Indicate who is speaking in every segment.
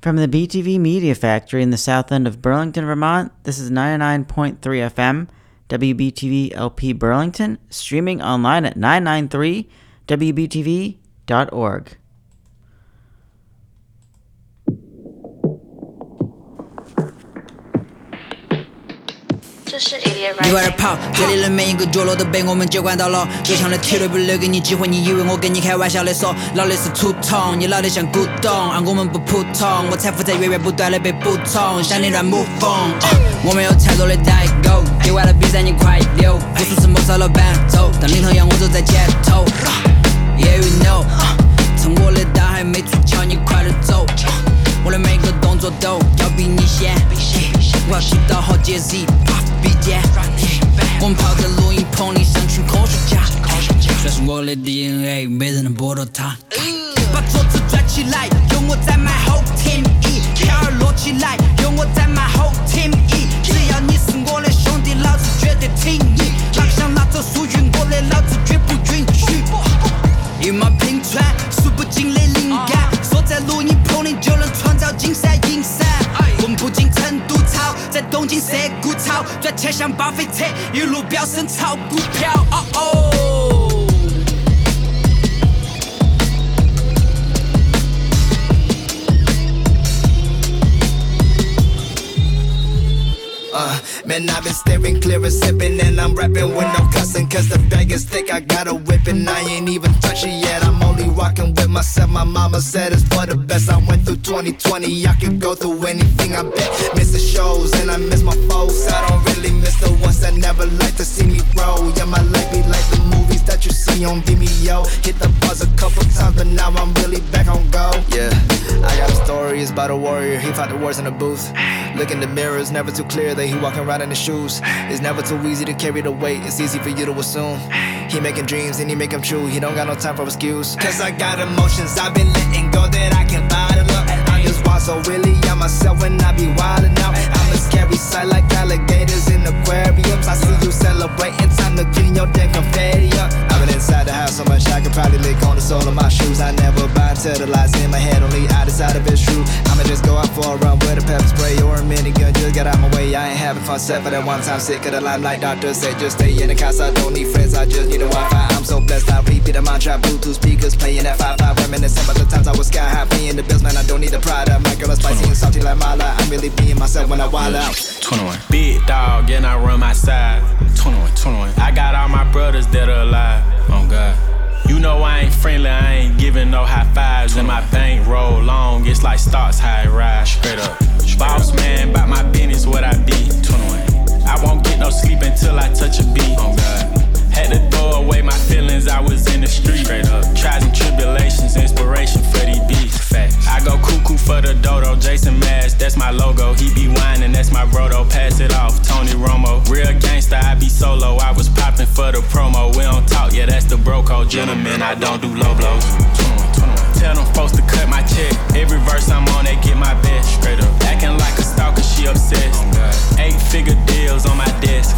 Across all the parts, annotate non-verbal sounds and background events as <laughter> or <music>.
Speaker 1: From the BTV Media Factory in the south end of Burlington, Vermont, this is 99.3 FM, WBTV LP Burlington, streaming online at 993wbtv.org.
Speaker 2: 一块儿跑，这里的每一个角落都被我们接管到了。有枪的铁路不留给你机会，你以为我跟你开玩笑的说，老的是土桶，你老的像古董，而我们不普通，我财富在源源不断的被补充，想你乱抹风。我没有太多的代沟，接完了比赛你快溜，无数次谋杀了伴奏，当领头羊我走在前头。Yeah you know，趁我的刀还没出鞘，你快点走。我的每个动作都要比你先，我要提到好节 Z。笔尖，我们泡在录音棚里像群科学家，算是我的 DNA，没人能剥夺它。把桌子转起来，有我在 my whole team E，票儿摞起来，有我在 my whole team E，只要你是我的兄弟，老子绝对挺你。哪个想拿走属于我的，老子绝不允许。一马平川，数不尽的灵感，锁在录音棚里就能创造金山银山。我们不进成都炒，在东京涩谷炒，赚钱像巴菲特，一路飙升炒股票。哦哦。
Speaker 3: Uh, man, I've been staring clear and sipping, and I'm rapping with no cussing, cause the bag is thick, I got a whipping. I ain't even touch it yet, I'm only rocking with myself. My mama said it's for the best. I went through 2020, I could go through anything, I bet. Miss the shows, and I miss my folks. I don't really miss the ones that never like to see me grow. Yeah, my life be like the movies that you see on Vimeo. Hit the buzz a couple times, but now I'm really back on go. Yeah, I got stories about a warrior. He fought the wars in the booth. Look in the mirror, it's never too clear that he walking around in his shoes. It's never too easy to carry the weight, it's easy for you to assume. He making dreams and he make them true. He don't got no time for excuse. Cause I got emotions I've been letting go that I can bottle up. I just walk so really on myself when I be wildin' out. I'm a scary sight like alligators in aquariums. I see you celebrating, time to clean your damn confetti up. I've been inside the house so much I could probably lick on the sole of my shoes. I never buy into the lies in my head, only I decide if it's true. I'ma just go out for a run with a pepper spray or a minigun. Just get out my way, I ain't having fun. Set for that one time sick of the limelight. Doctor said just stay in the house. I don't need friends, I just need a Wi-Fi. I'm so blessed. I repeat the mantra, Bluetooth speakers playing that 5-5. Reminiscent of the times I was sky high, paying the bills, man. I don't need a product. My girl is spicy and salty like Mala. I'm really being myself when I wild out.
Speaker 4: 21. Big dog, and I run my side. 21, 21. I got all my brothers that are alive. Oh God. You know I ain't friendly, I ain't giving no high fives. And my bank roll long, it's like stocks high rise. Straight up. Boss man, about my business, what I be. 21. I won't get no sleep until I touch a beat. Oh God. Had to throw away my feelings, I was in the street. Straight up. Trials and tribulations, inspiration for these beats. Fact. I go cuckoo for the dodo, Jason Mass, that's my logo. He be whining, that's my brodo. Pass it off, Tony Romo. Real gangster, I be solo. I was popping for the promo. We don't talk, yeah, that's the bro code. Gentlemen, I don't do low blows. 21, 21. Tell them folks to cut my check. Every verse I'm on, they get my best. Straight up. Acting like a stalker, she obsessed. Oh, Eight figure deals on my desk.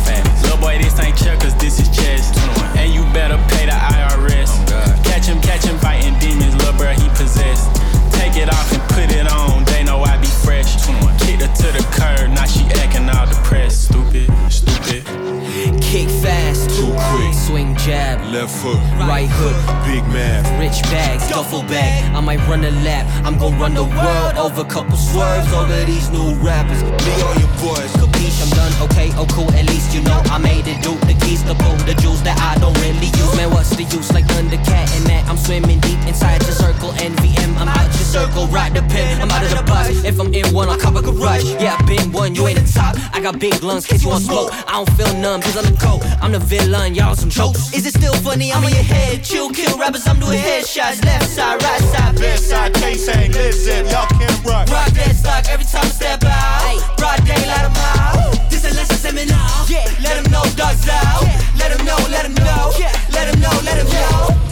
Speaker 2: Duffel bag. I might run a lap. I'm gon' run the world over couple swerves over these new rappers.
Speaker 5: Me on your boys.
Speaker 2: Capiche, I'm done. Okay, oh cool. At least you know I made it. Do the keys to pull the jewels that I don't really use. Man, what's the use? Like Thundercat and that I'm swimming deep inside your circle. NVM, I'm out your circle. Ride the pin, I'm out of the bus. If I'm in one, I'll cop a garage. Yeah, I've been one, you ain't the top. I got big lungs, case you want smoke. I don't feel numb, cause I'm the coat. I'm the villain, y'all some jokes. Is it still funny? I'm in your head. Chill, kill rappers, I'm doing headshots. Left side, right side,
Speaker 6: Best side case ain't listen, y'all can't run.
Speaker 2: Rock that stock every time I step out. Broad daylight, I'm out. A lesson seminar. Yeah, let him know dogs out. Let him know, let him know. Let him know, let him know.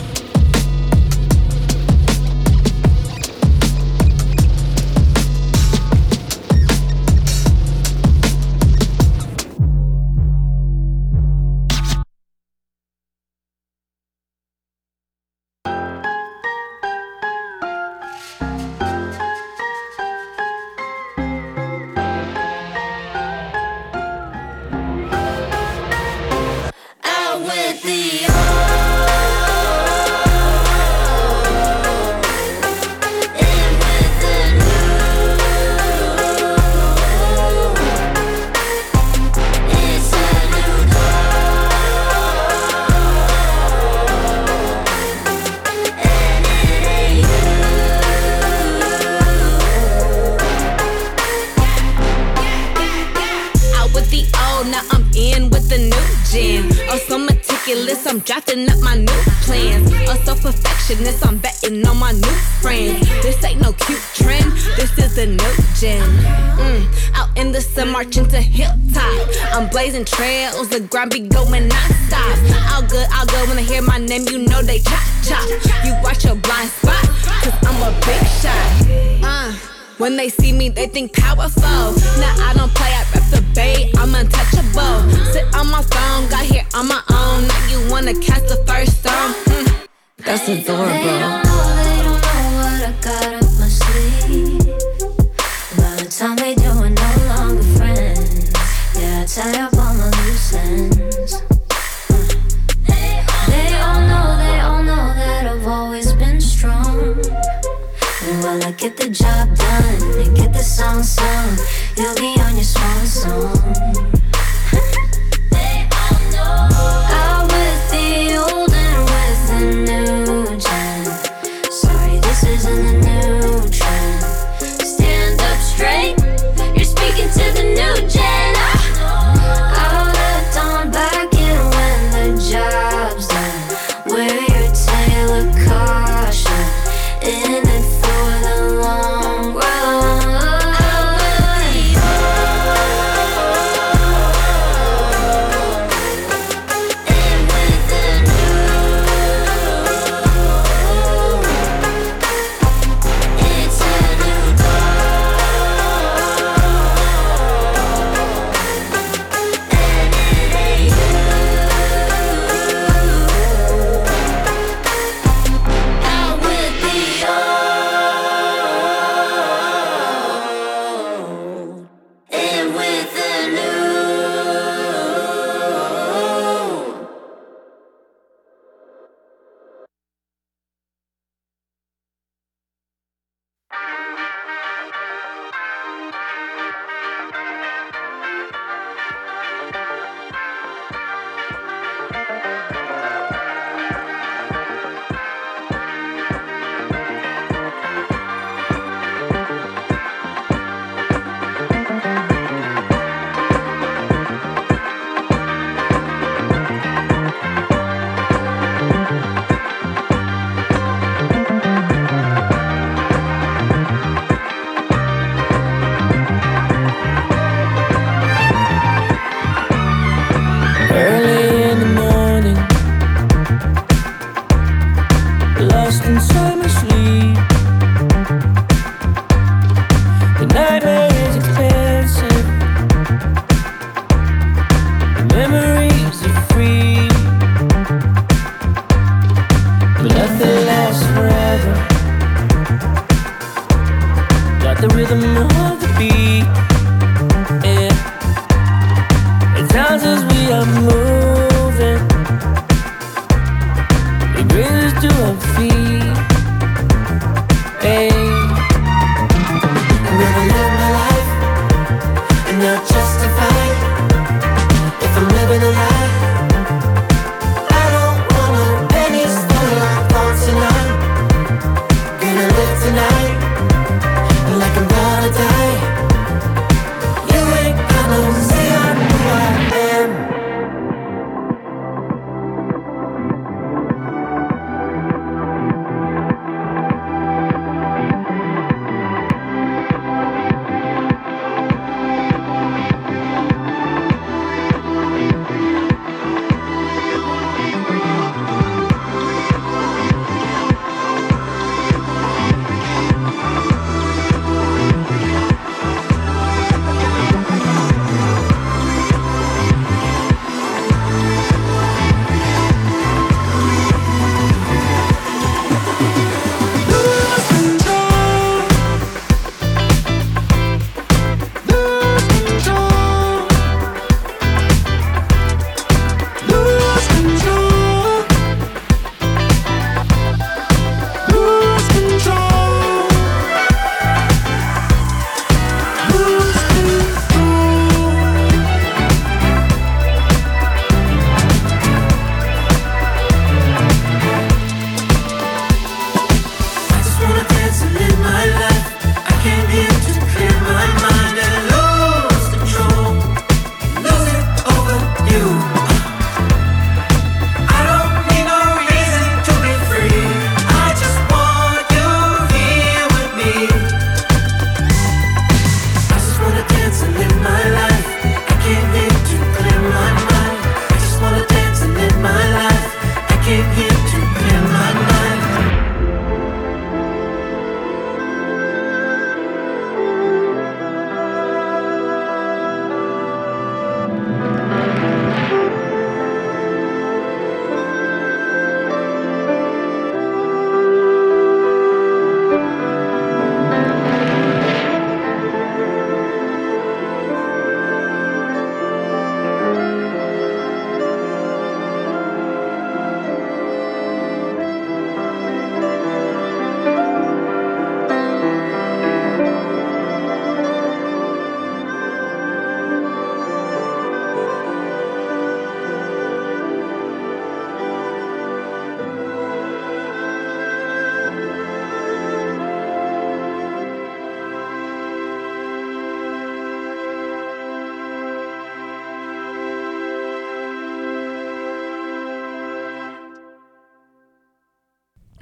Speaker 7: blazing trails. The grind be going non-stop. All good, all good. When I hear my name, you know they chop chop. You watch your blind spot, cause I'm a big shot. Uh, when they see me, they think powerful.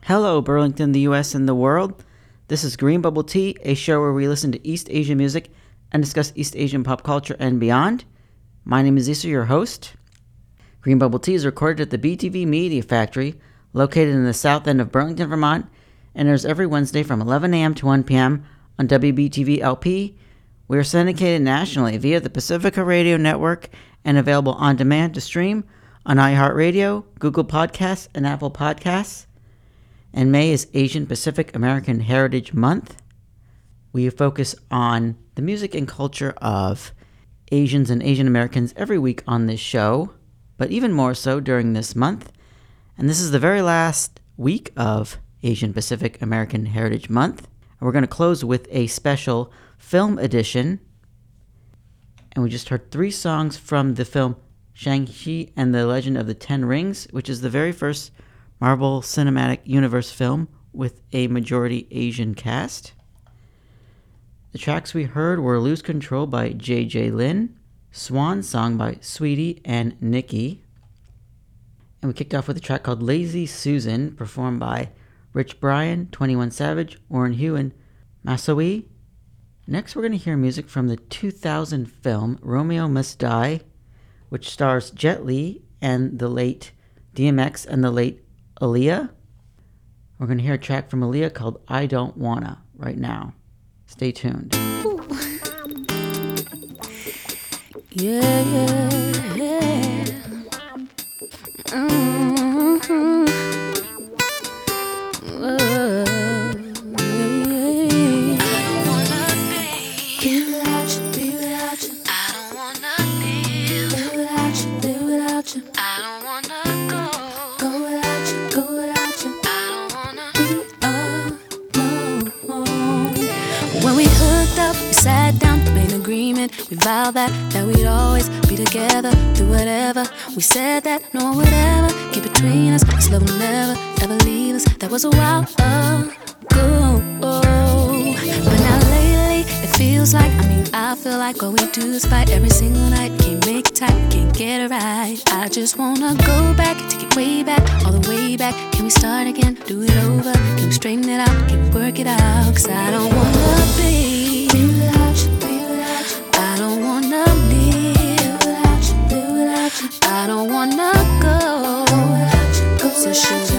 Speaker 1: Hello, Burlington, the US, and the world. This is Green Bubble Tea, a show where we listen to East Asian music and discuss East Asian pop culture and beyond. My name is Issa, your host. Green Bubble Tea is recorded at the BTV Media Factory, located in the south end of Burlington, Vermont, and airs every Wednesday from 11 a.m. to 1 p.m. on WBTV LP. We are syndicated nationally via the Pacifica Radio Network and available on demand to stream on iHeartRadio, Google Podcasts, and Apple Podcasts. And May is Asian Pacific American Heritage Month. We focus on the music and culture of Asians and Asian Americans every week on this show, but even more so during this month. And this is the very last week of Asian Pacific American Heritage Month. And we're going to close with a special film edition. And we just heard three songs from the film Shang-Chi and the Legend of the Ten Rings, which is the very first Marvel Cinematic Universe film with a majority Asian cast. The tracks we heard were Lose Control by J.J. Lin, Swan Song by Saweetie and NIKI, and we kicked off with a track called Lazy Susan, performed by Rich Brian, 21 Savage, Hue, and Masiwei. Next, we're going to hear music from the 2000 film Romeo Must Die, which stars Jet Li and the late DMX and the late Aaliyah. We're going to hear a track from Aaliyah called I Don't Wanna right now. Stay tuned.
Speaker 8: Yeah, yeah, yeah. Mm-hmm. We vowed that that we'd always be together through whatever. We said that no one would ever get between us. This love will never ever leave us. That was a while ago. But now lately, it feels like I mean I feel like all we do is fight every single night. Can't make time, can't get it right. I just wanna go back, take it way back, all the way back. Can we start again? Do it over? Can we straighten it out? Can we work it out? Cause I don't wanna be I don't wanna go go so sugar.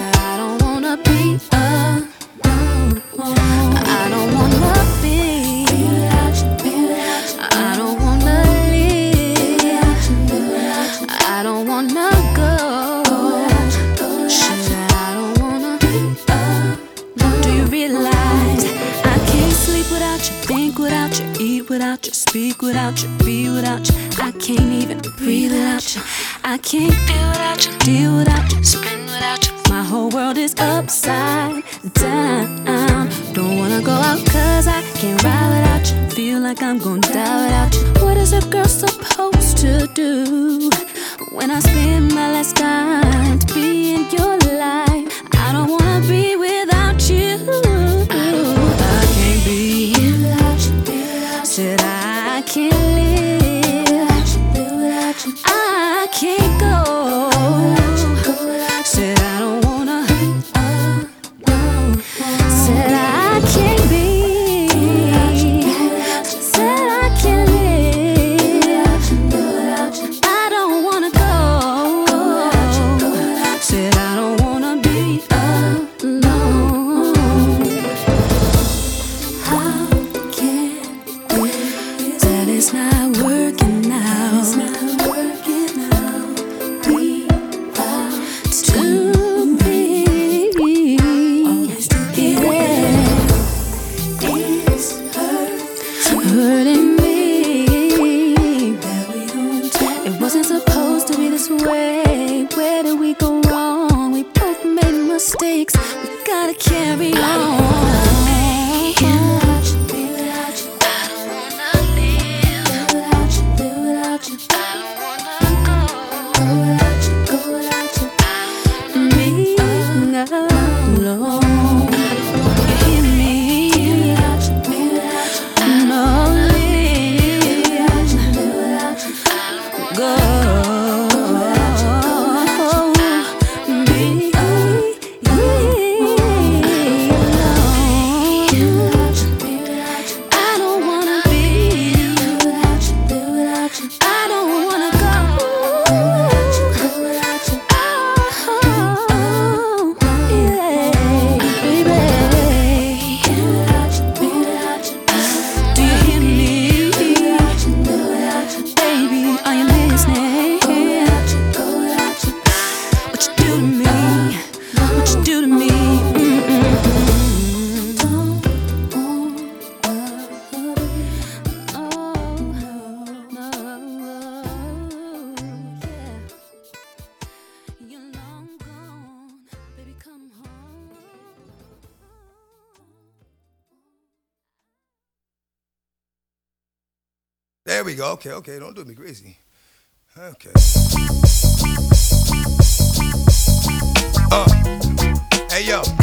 Speaker 8: Speak without you, be without you? I can't even breathe without you. I can't deal without you, deal without you, spin without you. My whole world is upside down. Don't wanna go out cause I can't ride without you. Feel like I'm gonna die without you. What is a girl supposed to do when I spend my last time to be in your life? I don't wanna
Speaker 9: okay, okay, don't do me crazy. Okay. Uh, hey,
Speaker 8: yo.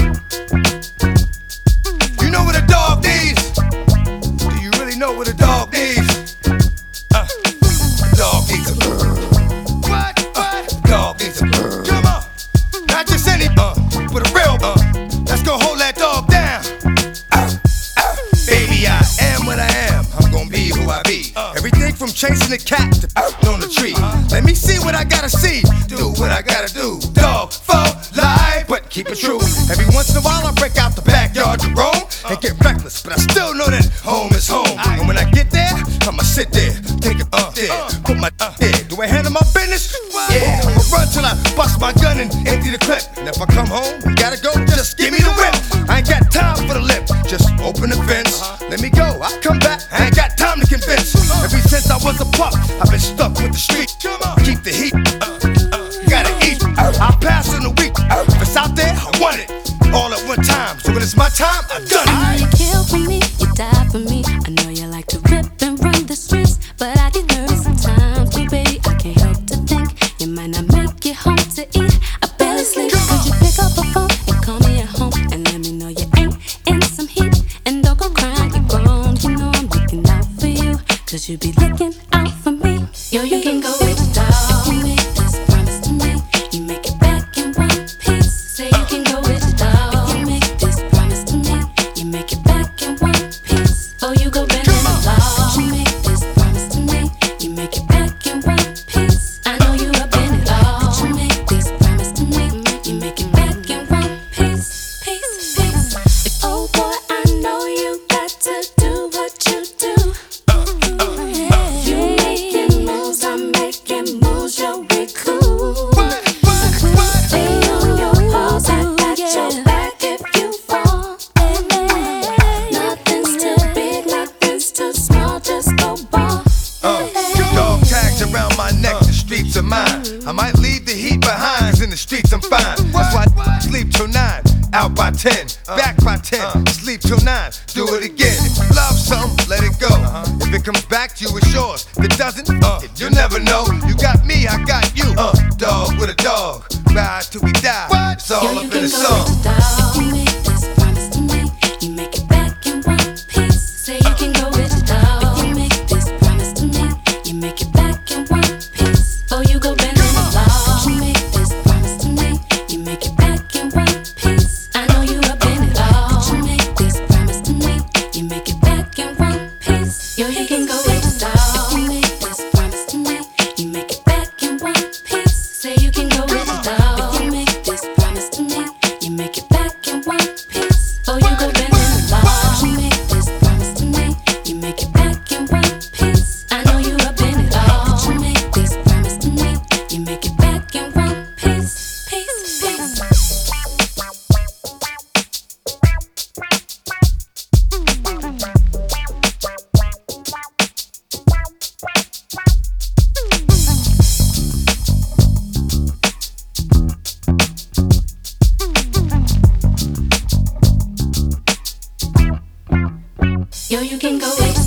Speaker 8: Yo, you can go.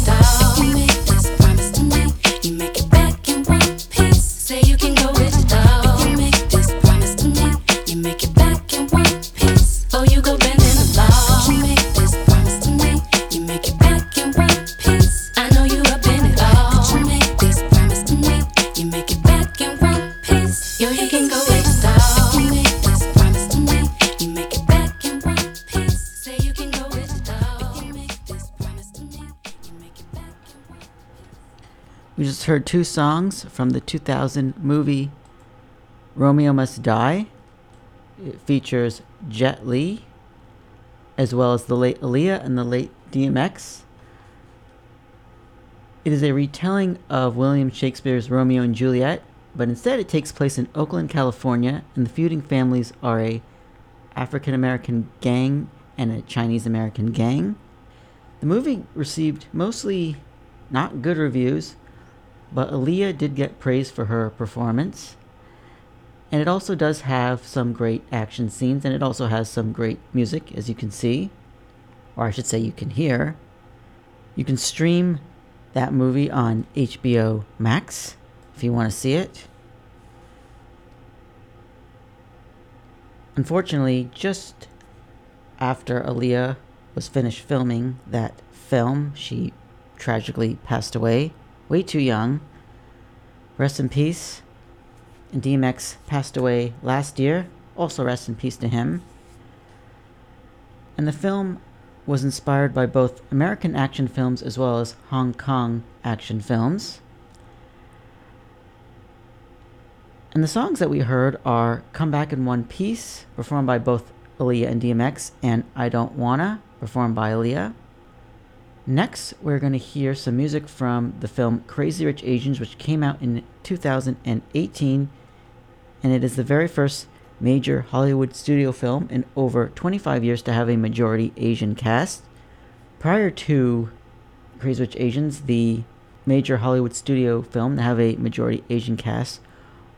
Speaker 1: heard two songs from the 2000 movie Romeo Must Die. It features Jet Li, as well as the late Aaliyah and the late DMX. It is a retelling of William Shakespeare's Romeo and Juliet, but instead it takes place in Oakland, California, and the feuding families are a African American gang and a Chinese American gang. The movie received mostly not good reviews, but Aaliyah did get praise for her performance. And it also does have some great action scenes, and it also has some great music, as you can see, or I should say, you can hear. You can stream that movie on HBO Max if you want to see it. Unfortunately, just after Aaliyah was finished filming that film, she tragically passed away way too young. Rest in peace. And DMX passed away last year. Also, rest in peace to him. And the film was inspired by both American action films as well as Hong Kong action films. And the songs that we heard are Come Back in One Piece, performed by both Aaliyah and DMX, and I Don't Wanna, performed by Aaliyah. Next, we're going to hear some music from the film Crazy Rich Asians, which came out in 2018, and it is the very first major Hollywood studio film in over 25 years to have a majority Asian cast. Prior to Crazy Rich Asians, the major Hollywood studio film to have a majority Asian cast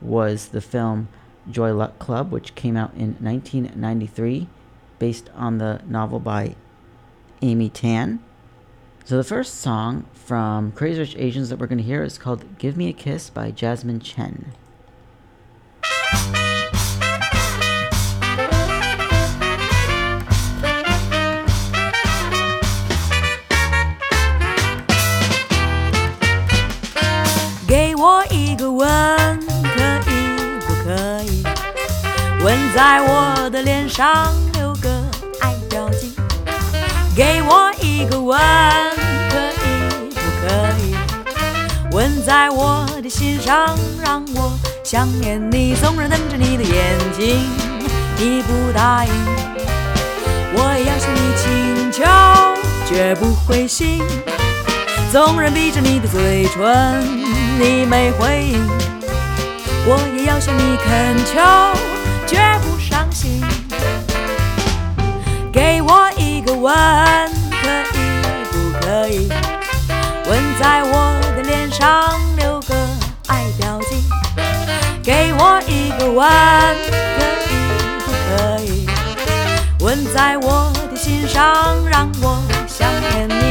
Speaker 1: was the film Joy Luck Club, which came out in 1993, based on the novel by Amy Tan. So the first song from Crazy Rich Asians that we're going to hear is called Give Me a Kiss by Jasmine Chen.
Speaker 10: 给我一个吻，可以不可以？吻在我的脸上，留个爱标记。给我 一个吻，可以不可以？吻在我的心上，让我想念你。纵然瞪着你的眼睛，你不答应，我也要向你请求，绝不灰心。纵然闭着你的嘴唇，你没回应，我也要向你恳求，绝不伤心。给我一个吻，可以不可以？吻在我的脸上，留个爱标记。给我一个吻，可以不可以？吻在我的心上，让我想念。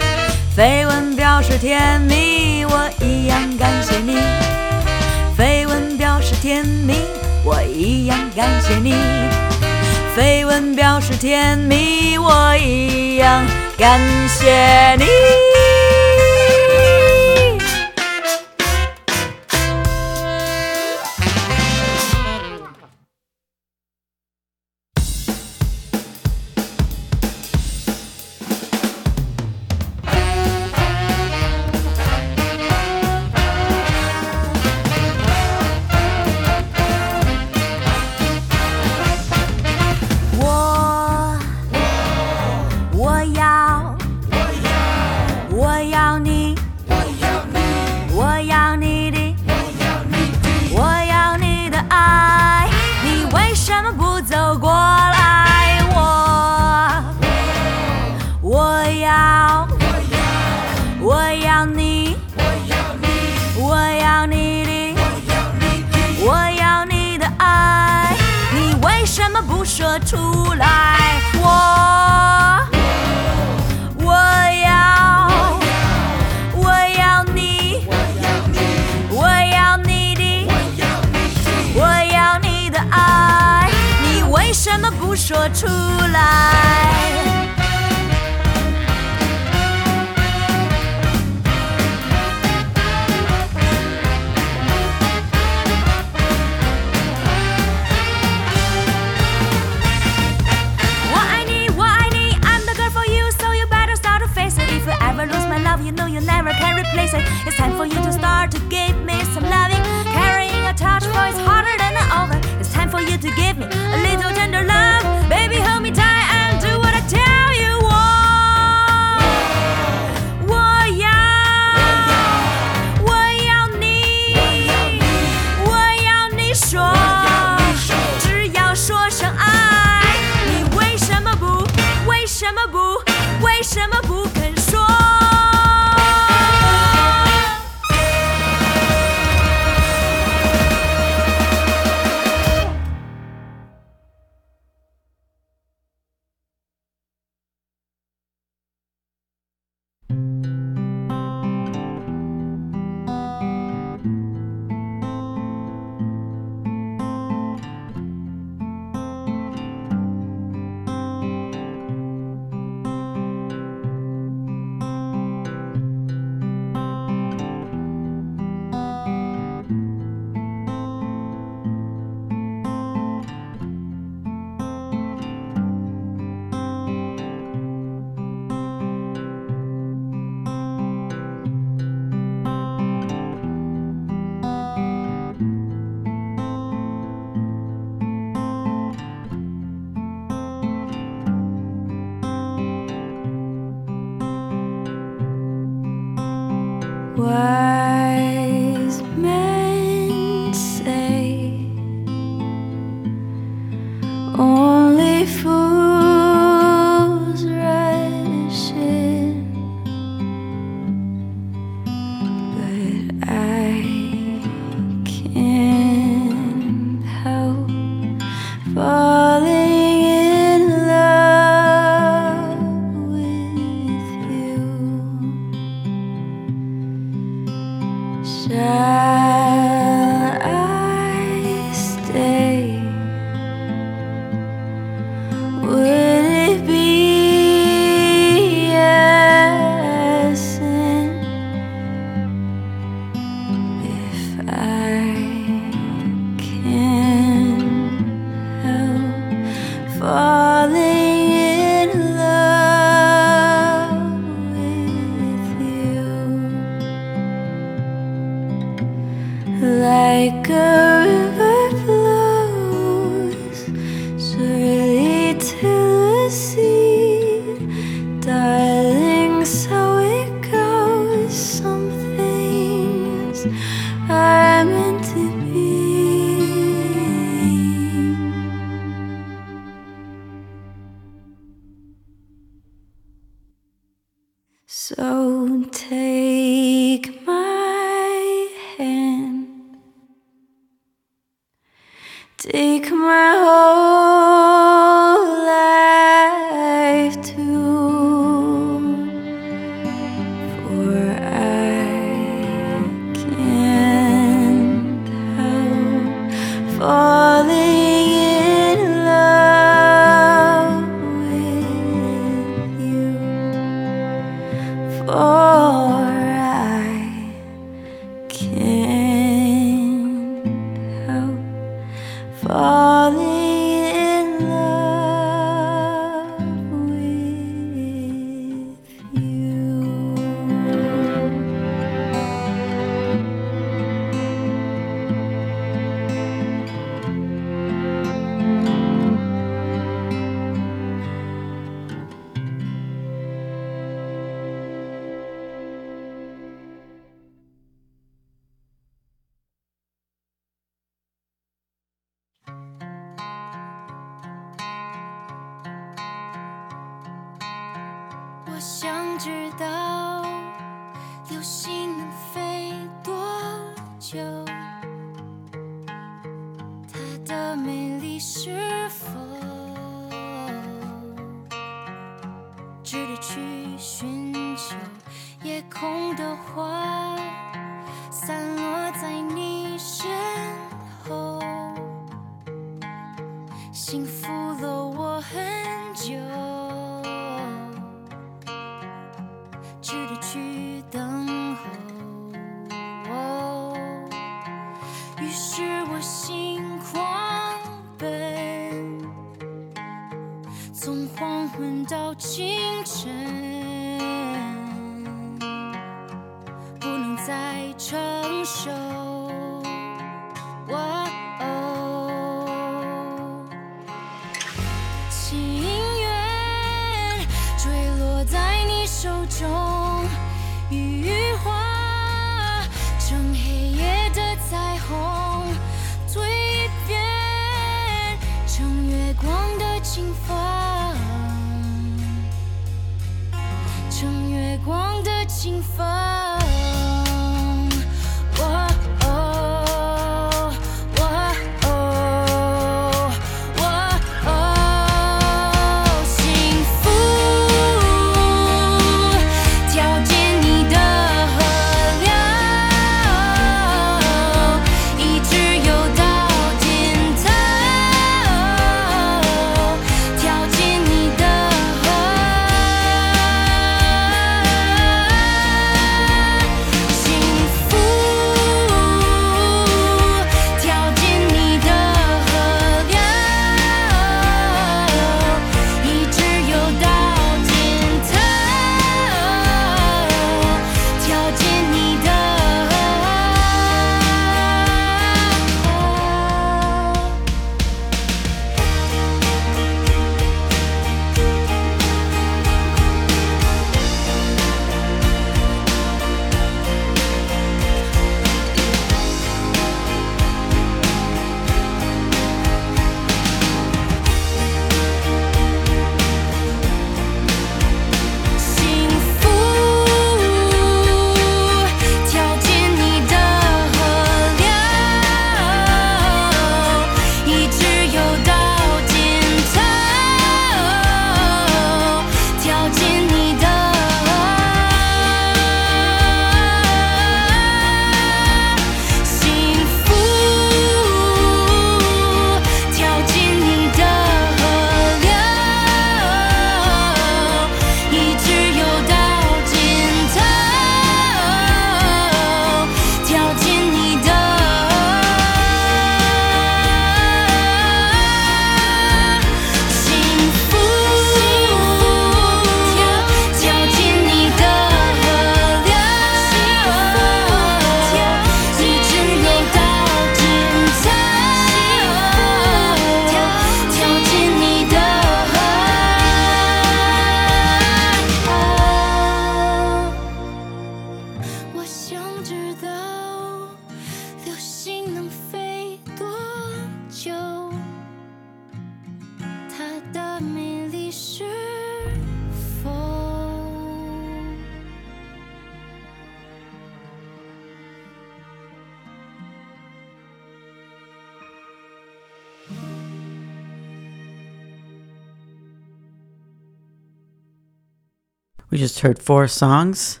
Speaker 1: We just heard four songs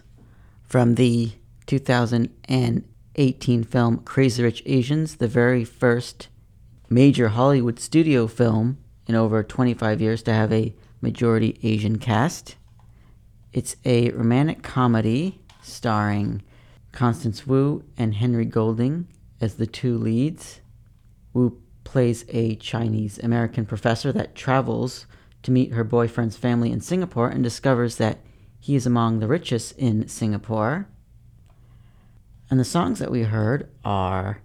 Speaker 1: from the 2018 film Crazy Rich Asians, the very first major Hollywood studio film in over 25 years to have a majority Asian cast. It's a romantic comedy starring Constance Wu and Henry Golding as the two leads. Wu plays a Chinese American professor that travels to meet her boyfriend's family in Singapore and discovers that he is among the richest in Singapore. And the songs that we heard are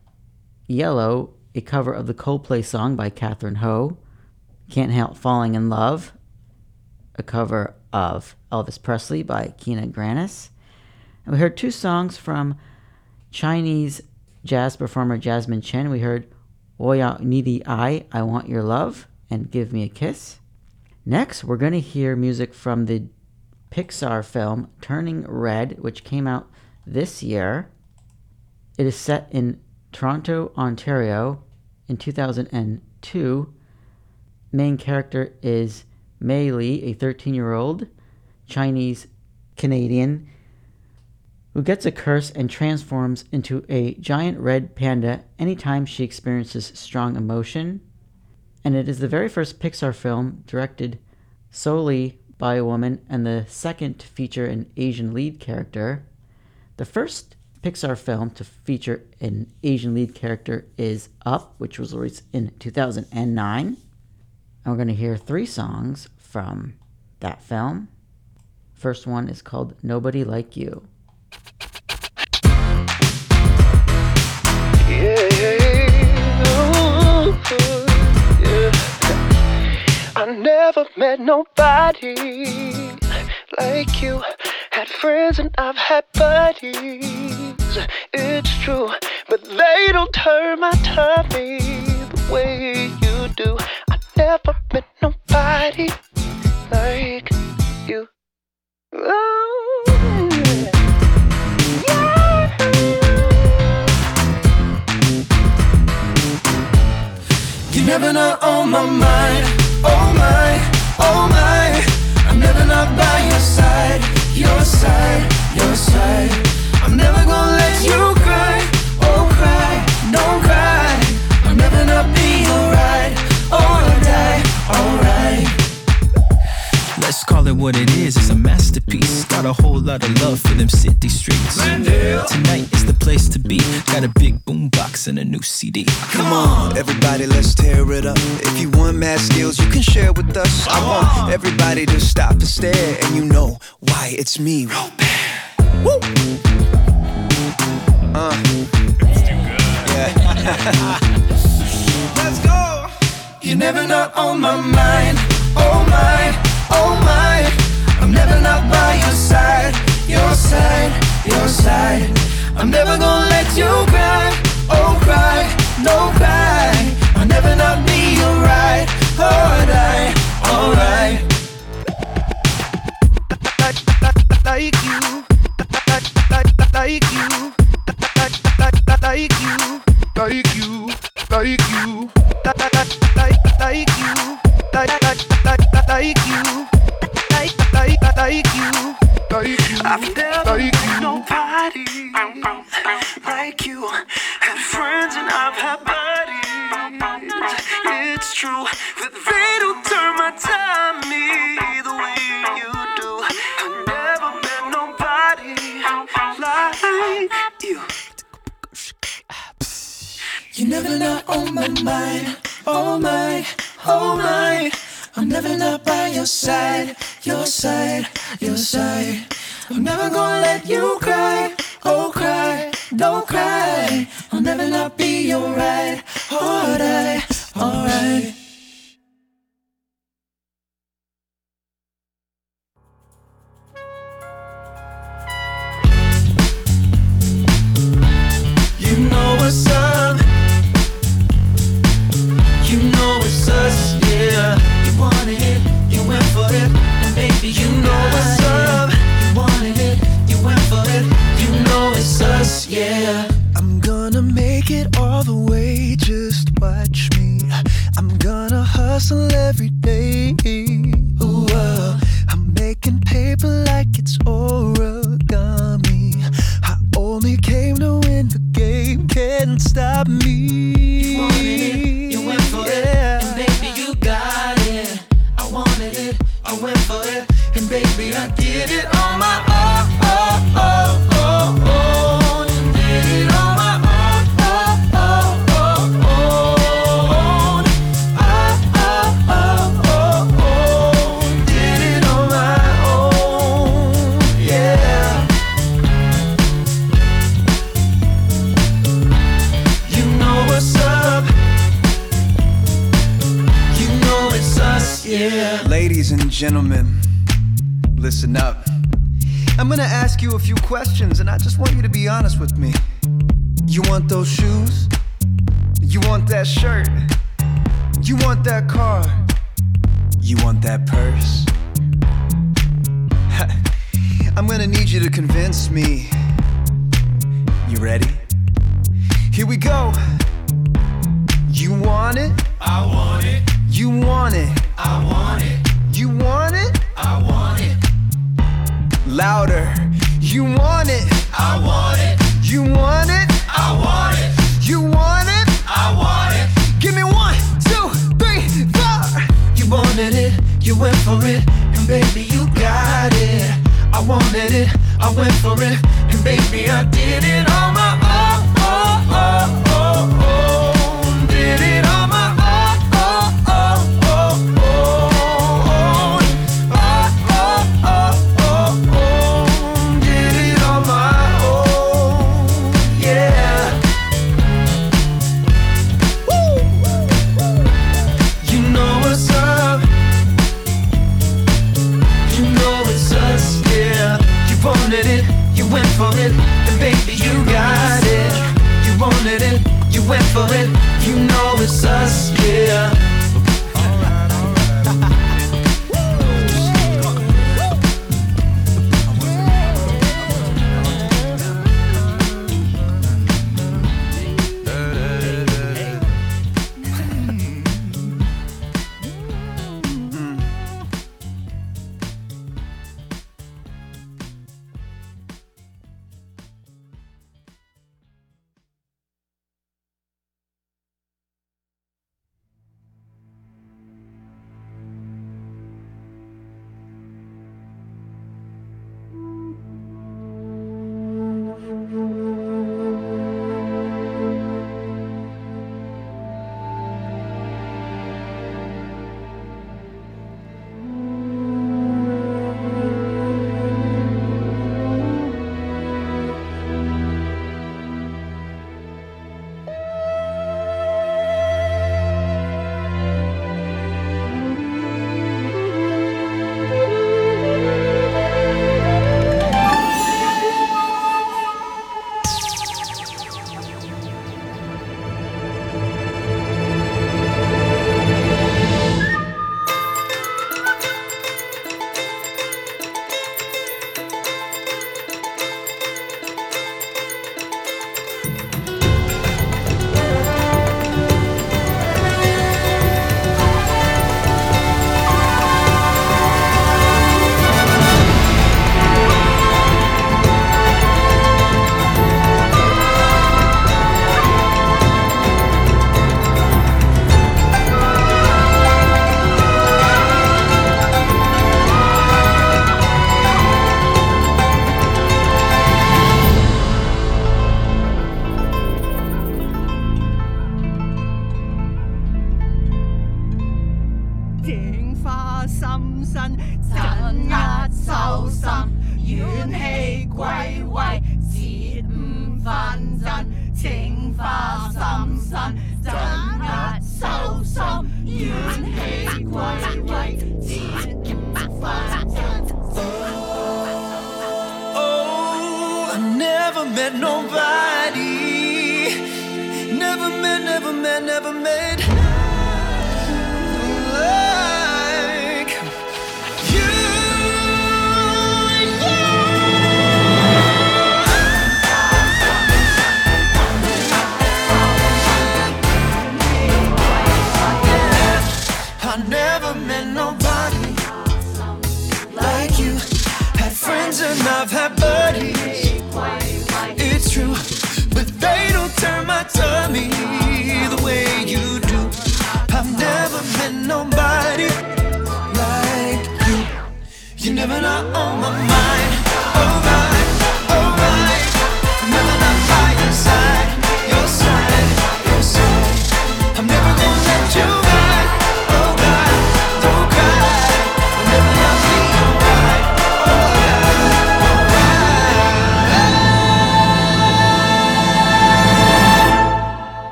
Speaker 1: Yellow, a cover of the Coldplay song by Katherine Ho, Can't Help Falling in Love, a cover of Elvis Presley by Kina Grannis. And we heard two songs from Chinese jazz performer Jasmine Chen. We heard Wo Yao Ni De Ai, I Want Your Love, and Give Me a Kiss. Next, we're going to hear music from the Pixar film Turning Red, which came out this year. It is set in Toronto, Ontario in 2002. Main character is Mei Lee, a 13 year old Chinese Canadian who gets a curse and transforms into a giant red panda anytime she experiences strong emotion. and it is the very first Pixar film directed solely by a woman and the second to feature an Asian lead character. The first Pixar film to feature an Asian lead character is Up, which was released in 2009. And we're going to hear three songs from that film. First one is called Nobody Like You.
Speaker 11: I never met nobody like you. Had friends and I've had buddies. It's true, but they don't turn my tummy the way you do. I never met nobody like you. Oh,
Speaker 12: You're never not on my mind. Your side, your side. I'm never gonna let you cry, oh cry, don't cry.
Speaker 13: Let's call it what it is, it's a masterpiece. Got a whole lot of love for them city streets. Tonight is the place to be. Got a big boombox and a new CD.
Speaker 14: Come on, everybody, let's tear it up. If you want mad skills, you can share with us. I want everybody to stop and stare, and you know why it's me. Woo! Uh. Yeah. <laughs>
Speaker 12: Let's go. You're never not on my mind. Oh my, oh my. Your side, your side, your side. I'm never gonna let you cry. Oh cry, no cry. I'll never not be your or die. Alright.
Speaker 11: like you, like, you, like, you, like you, like you, like, you, like, like, like you, like, like, like you, like you, I've never
Speaker 12: like
Speaker 11: met nobody like you. Had friends and I've had buddies. It's true that they don't turn my tummy the way you do. I've never met nobody like you.
Speaker 12: You're never not on my mind. Oh my, oh my. I'm never not by your side, your side, your side. I'm never gonna let you cry. Oh, cry, don't cry. I'll never not be your or die. Alright. You know what's up. Wanted it, you went for it, and baby, you know what's up. You wanted it, you went for it, you know it's us, yeah.
Speaker 14: I'm gonna make it all the way, just watch me. I'm gonna hustle every day. Ooh, uh, I'm making paper like it's origami. I only came to win the game, can't stop me.
Speaker 12: You wanted it, you I went for it, and baby, I did it on my own. Oh, oh, oh,
Speaker 14: gentlemen, listen up. I'm gonna ask you a few questions, and I just want you to be honest with me. You want those shoes? You want that shirt? You want that car? You want that purse? <laughs> I'm gonna need you to convince me. You ready? Here we go. You want it?
Speaker 12: I want it.
Speaker 14: You want it?
Speaker 12: I want it.
Speaker 14: You want it?
Speaker 12: I want it.
Speaker 14: Louder. You want it?
Speaker 12: I want it.
Speaker 14: You want it?
Speaker 12: I want it.
Speaker 14: You want it?
Speaker 12: I want it.
Speaker 14: Give me one, two, three,
Speaker 12: four. You wanted it, you went for it, and baby, you got it. I wanted it, I went for it, and baby, I did it all my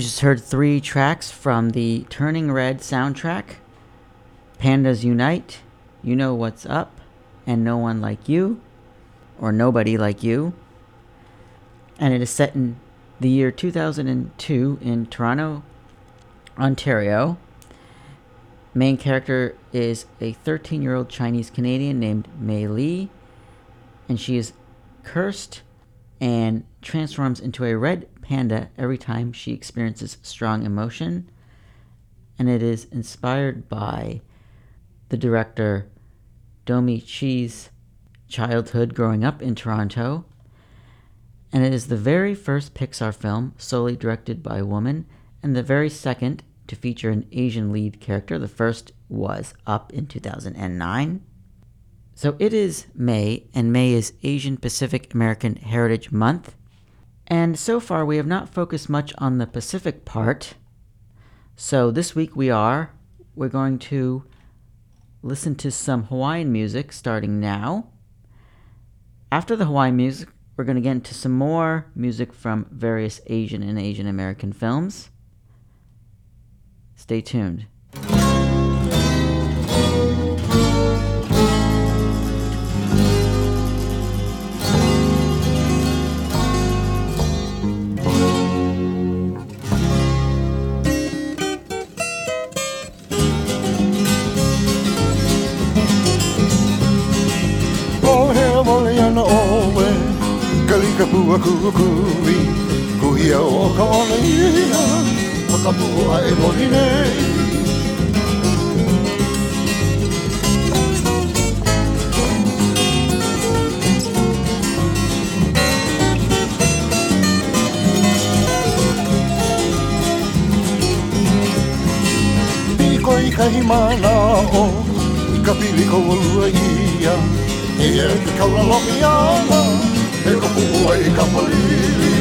Speaker 1: We just heard three tracks from the Turning Red soundtrack Pandas Unite, You Know What's Up, and No One Like You, or Nobody Like You. And it is set in the year 2002 in Toronto, Ontario. Main character is a 13 year old Chinese Canadian named Mei Lee, and she is cursed and transforms into a red panda every time she experiences strong emotion. And it is inspired by the director Domee Shi's childhood growing up in Toronto. And it is the very first Pixar film solely directed by a woman, and the very second to feature an Asian lead character. The first was Up in 2009. So it is May, and May is Asian Pacific American Heritage Month. And so far, we have not focused much on the Pacific part. So this week we are. We're going to listen to some Hawaiian music starting now. After the Hawaiian music, we're going to get into some more music from various Asian and Asian American films. Stay tuned.
Speaker 15: kukui Kuhia o ka ona ina Whakapua e mori nei. Koi kahi mana o I ka pili ko ua ia E e ka kaura lomi ana. E ka pua i ka palili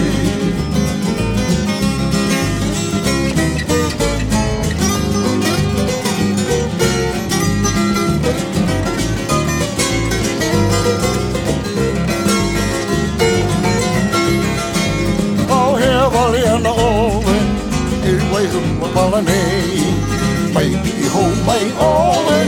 Speaker 15: Au hea wale ana owe E wai hua pala nei Mai pi mai haua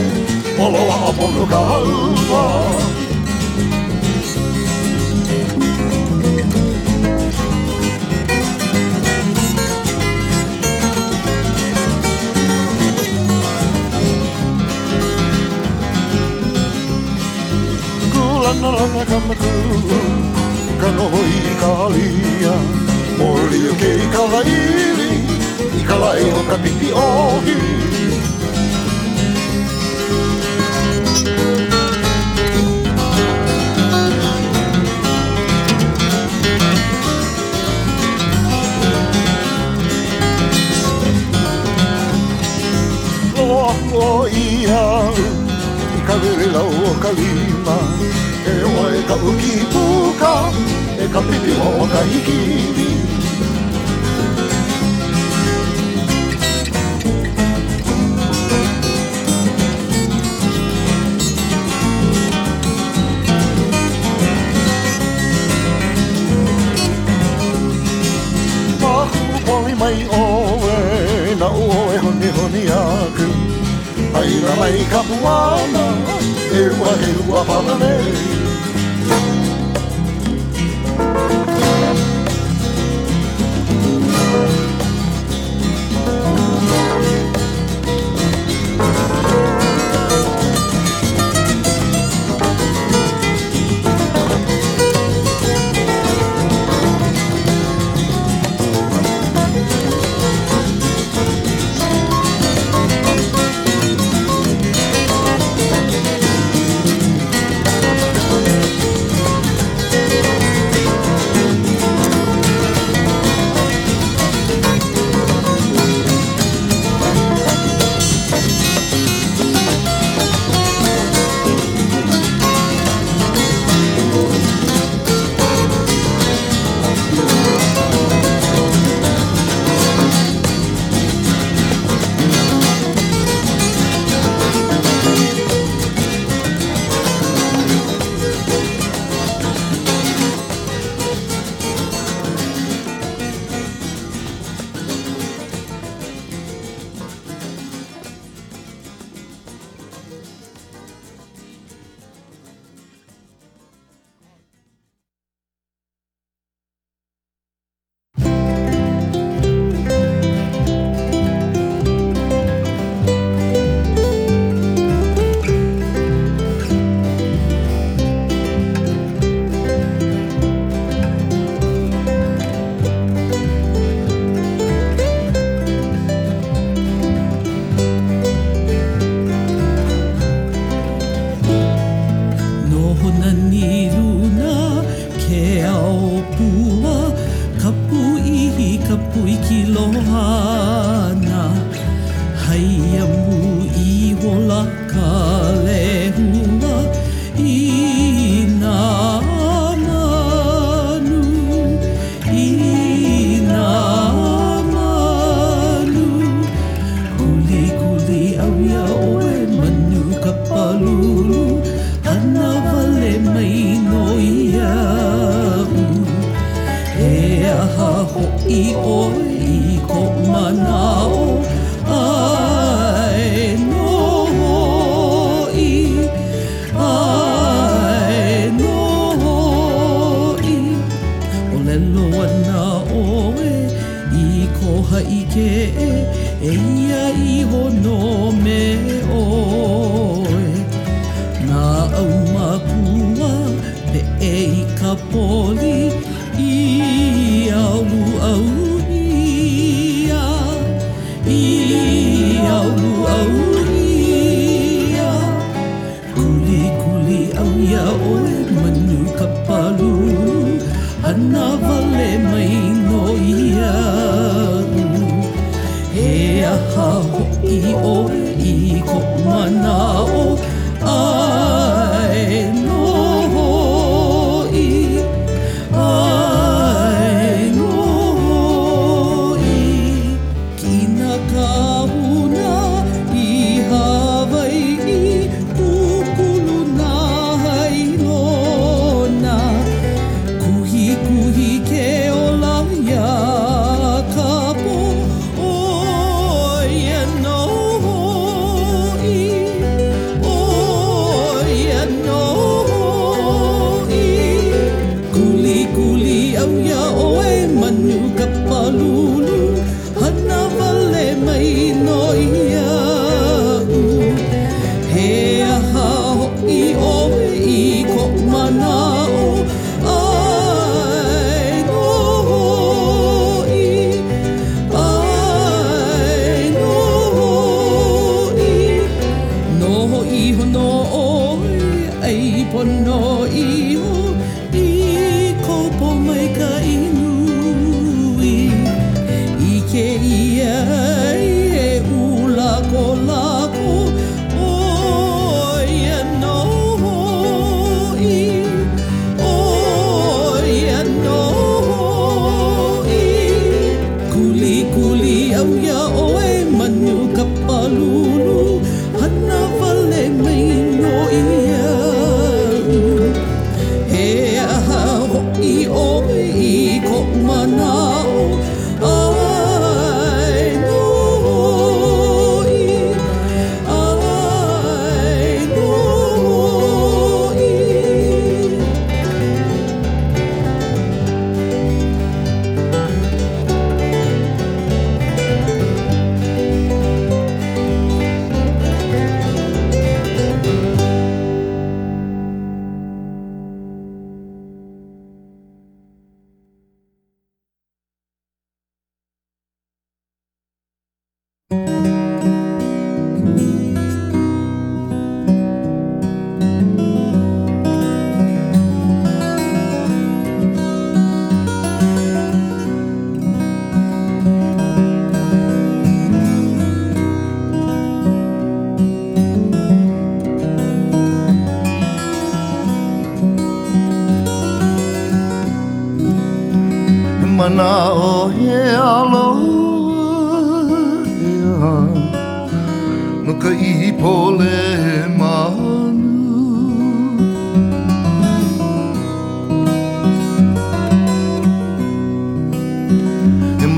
Speaker 15: Kulana lana ka maku Ka noho i ka alia. Mori o ke i ka laili I ka lai o ka pipi ohi. O ia I ka vere lau o ka lima E oa e ka uki puka E ka pipi o ka Mahu poli mai oe Na ua e honi honi aku. Ai la mai ka puana
Speaker 16: Guerreiro, guerreiro, a balaneiro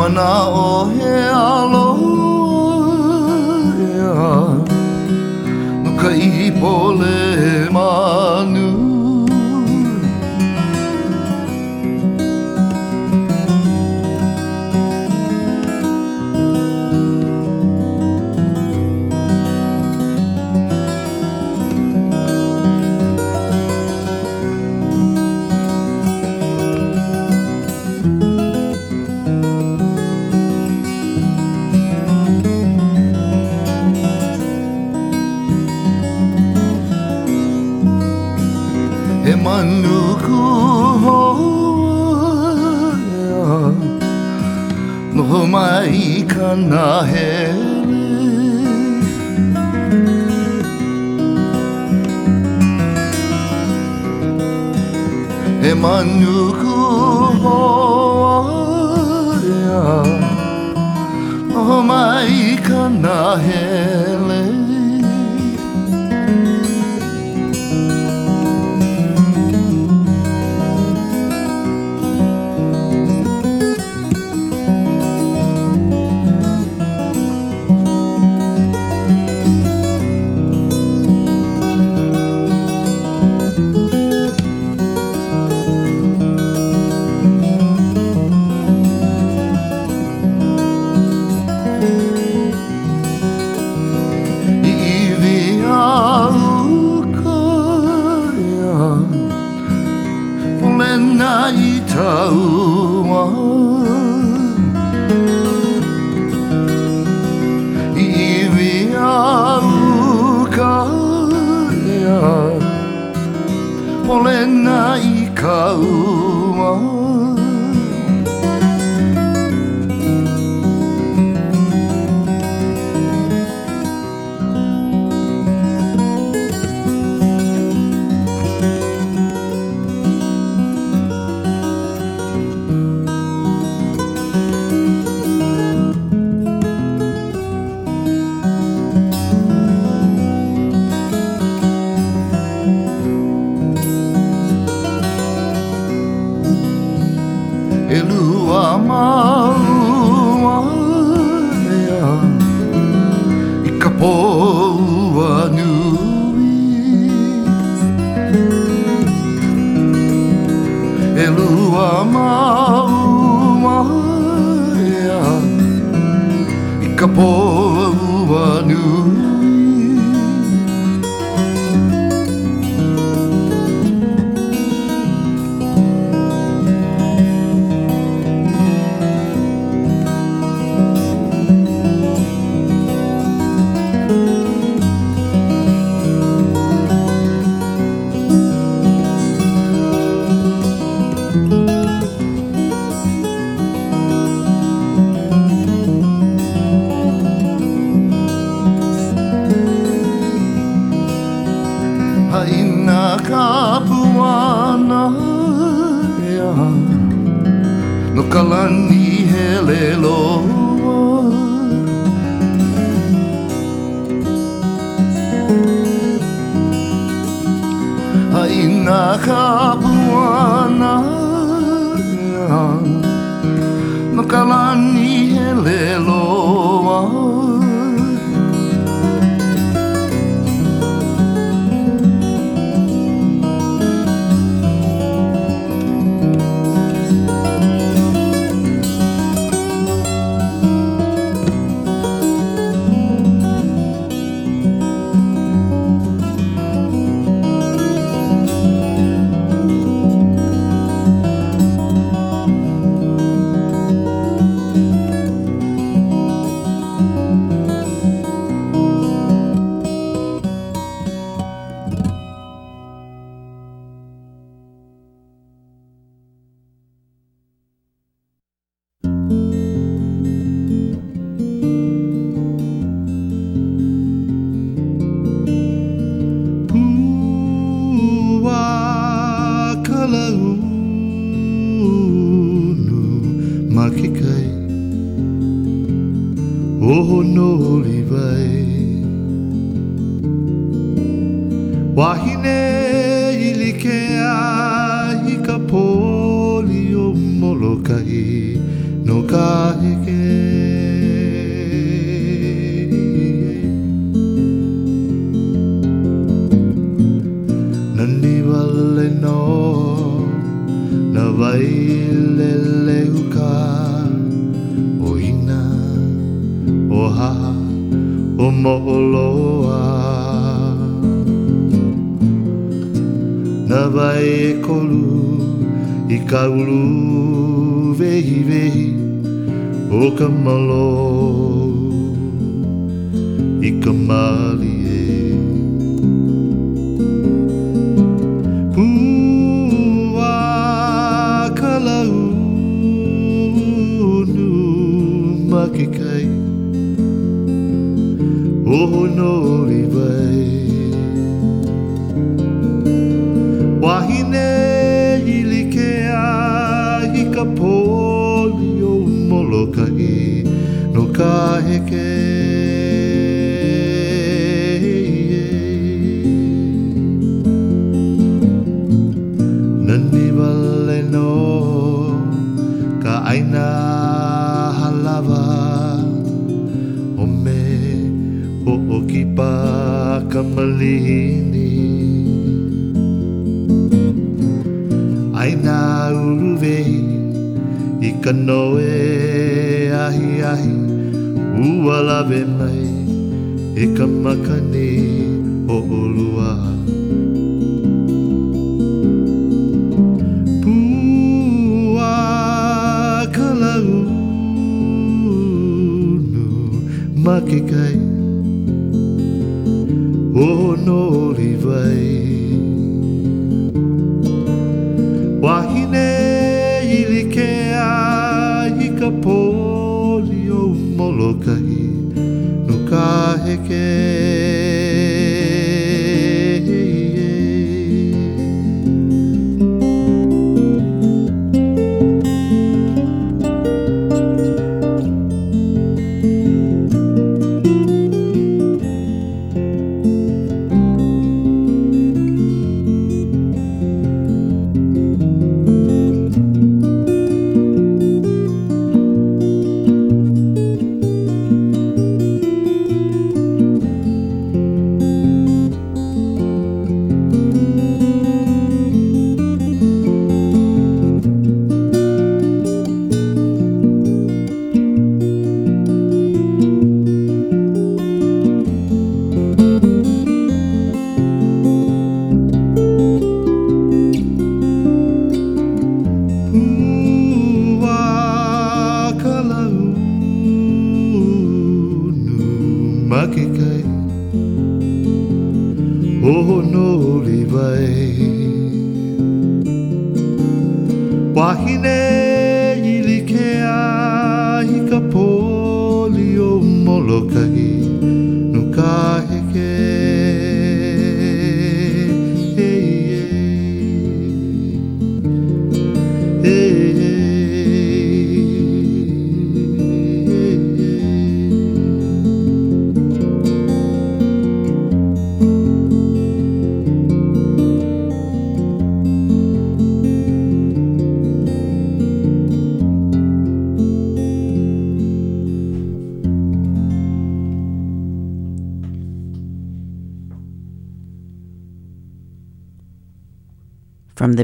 Speaker 16: mana o he aloha Nuka i pole manu. na he He
Speaker 15: e manuku hoa O mai ka
Speaker 17: nahe
Speaker 1: taua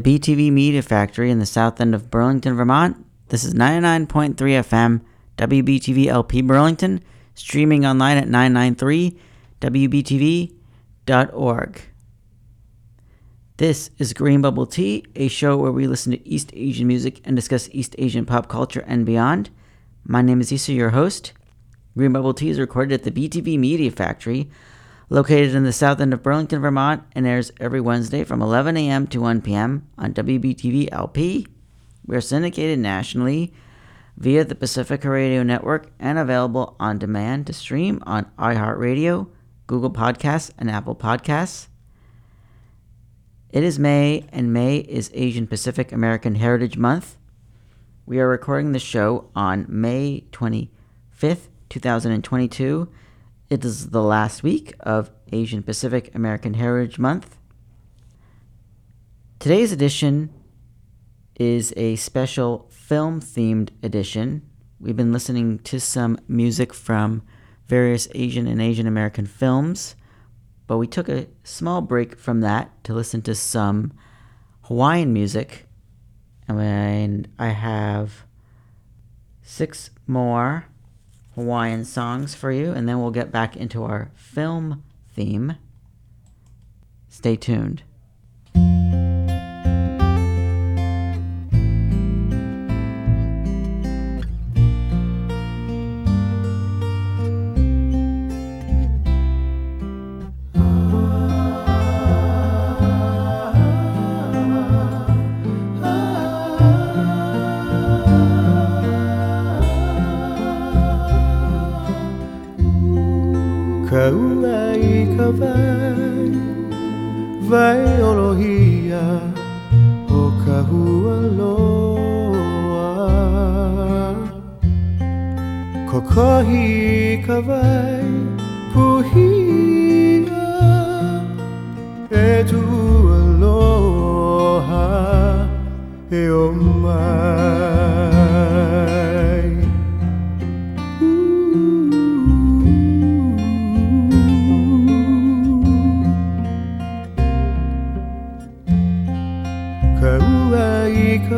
Speaker 1: the BTV Media Factory in the south end of Burlington, Vermont, this is 99.3 FM WBTV LP Burlington, streaming online at 993wbtv.org. This is Green Bubble Tea, a show where we listen to East Asian music and discuss East Asian pop culture and beyond. My name is Issa, your host. Green Bubble Tea is recorded at the BTV Media Factory, located in the south end of Burlington, Vermont, and airs every Wednesday from 11 a.m. to 1 p.m. on WBTV LP. We are syndicated nationally via the Pacifica Radio Network and available on demand to stream on iHeartRadio, Google Podcasts, and Apple Podcasts. It is May, and May is Asian Pacific American Heritage Month. We are recording the show on May 25th, 2022. It is the last week of Asian Pacific American Heritage Month. Today's edition is a special film themed edition. We've been listening to some music from various Asian and Asian American films, but we took a small break from that to listen to some Hawaiian music. And I have six more Hawaiian songs for you, and then we'll get back into our film theme. Stay tuned.
Speaker 17: Vai Vai olohia O ka hua loa. Kokohi ka vai Puhia E tu aloha E o mai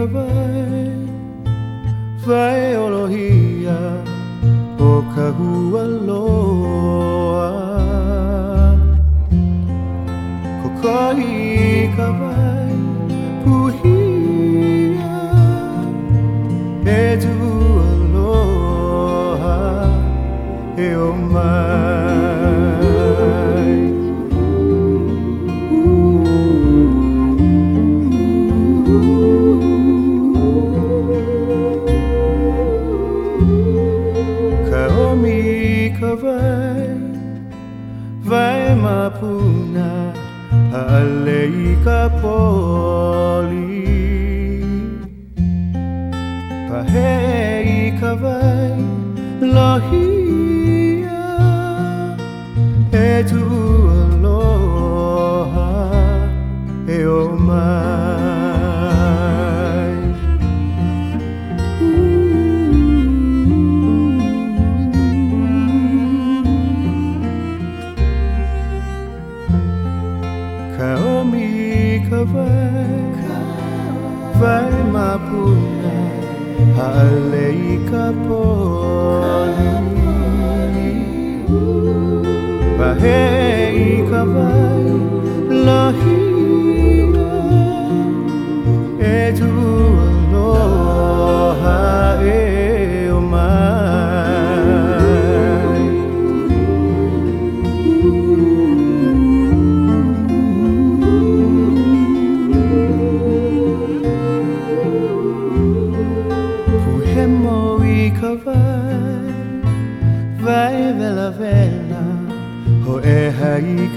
Speaker 17: vai Vai olohia O ka hua loa Kokohi πόλη τα χέι καβέι λοχεία έτου Vahei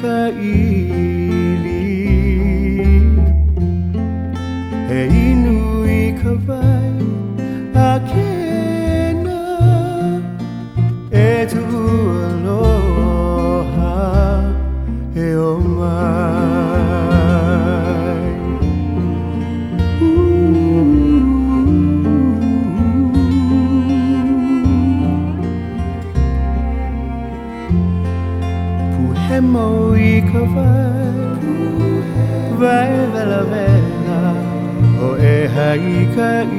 Speaker 17: hai hai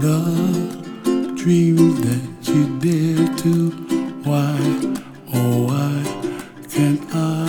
Speaker 18: the dreams that you dare to. Why, oh, why can't I?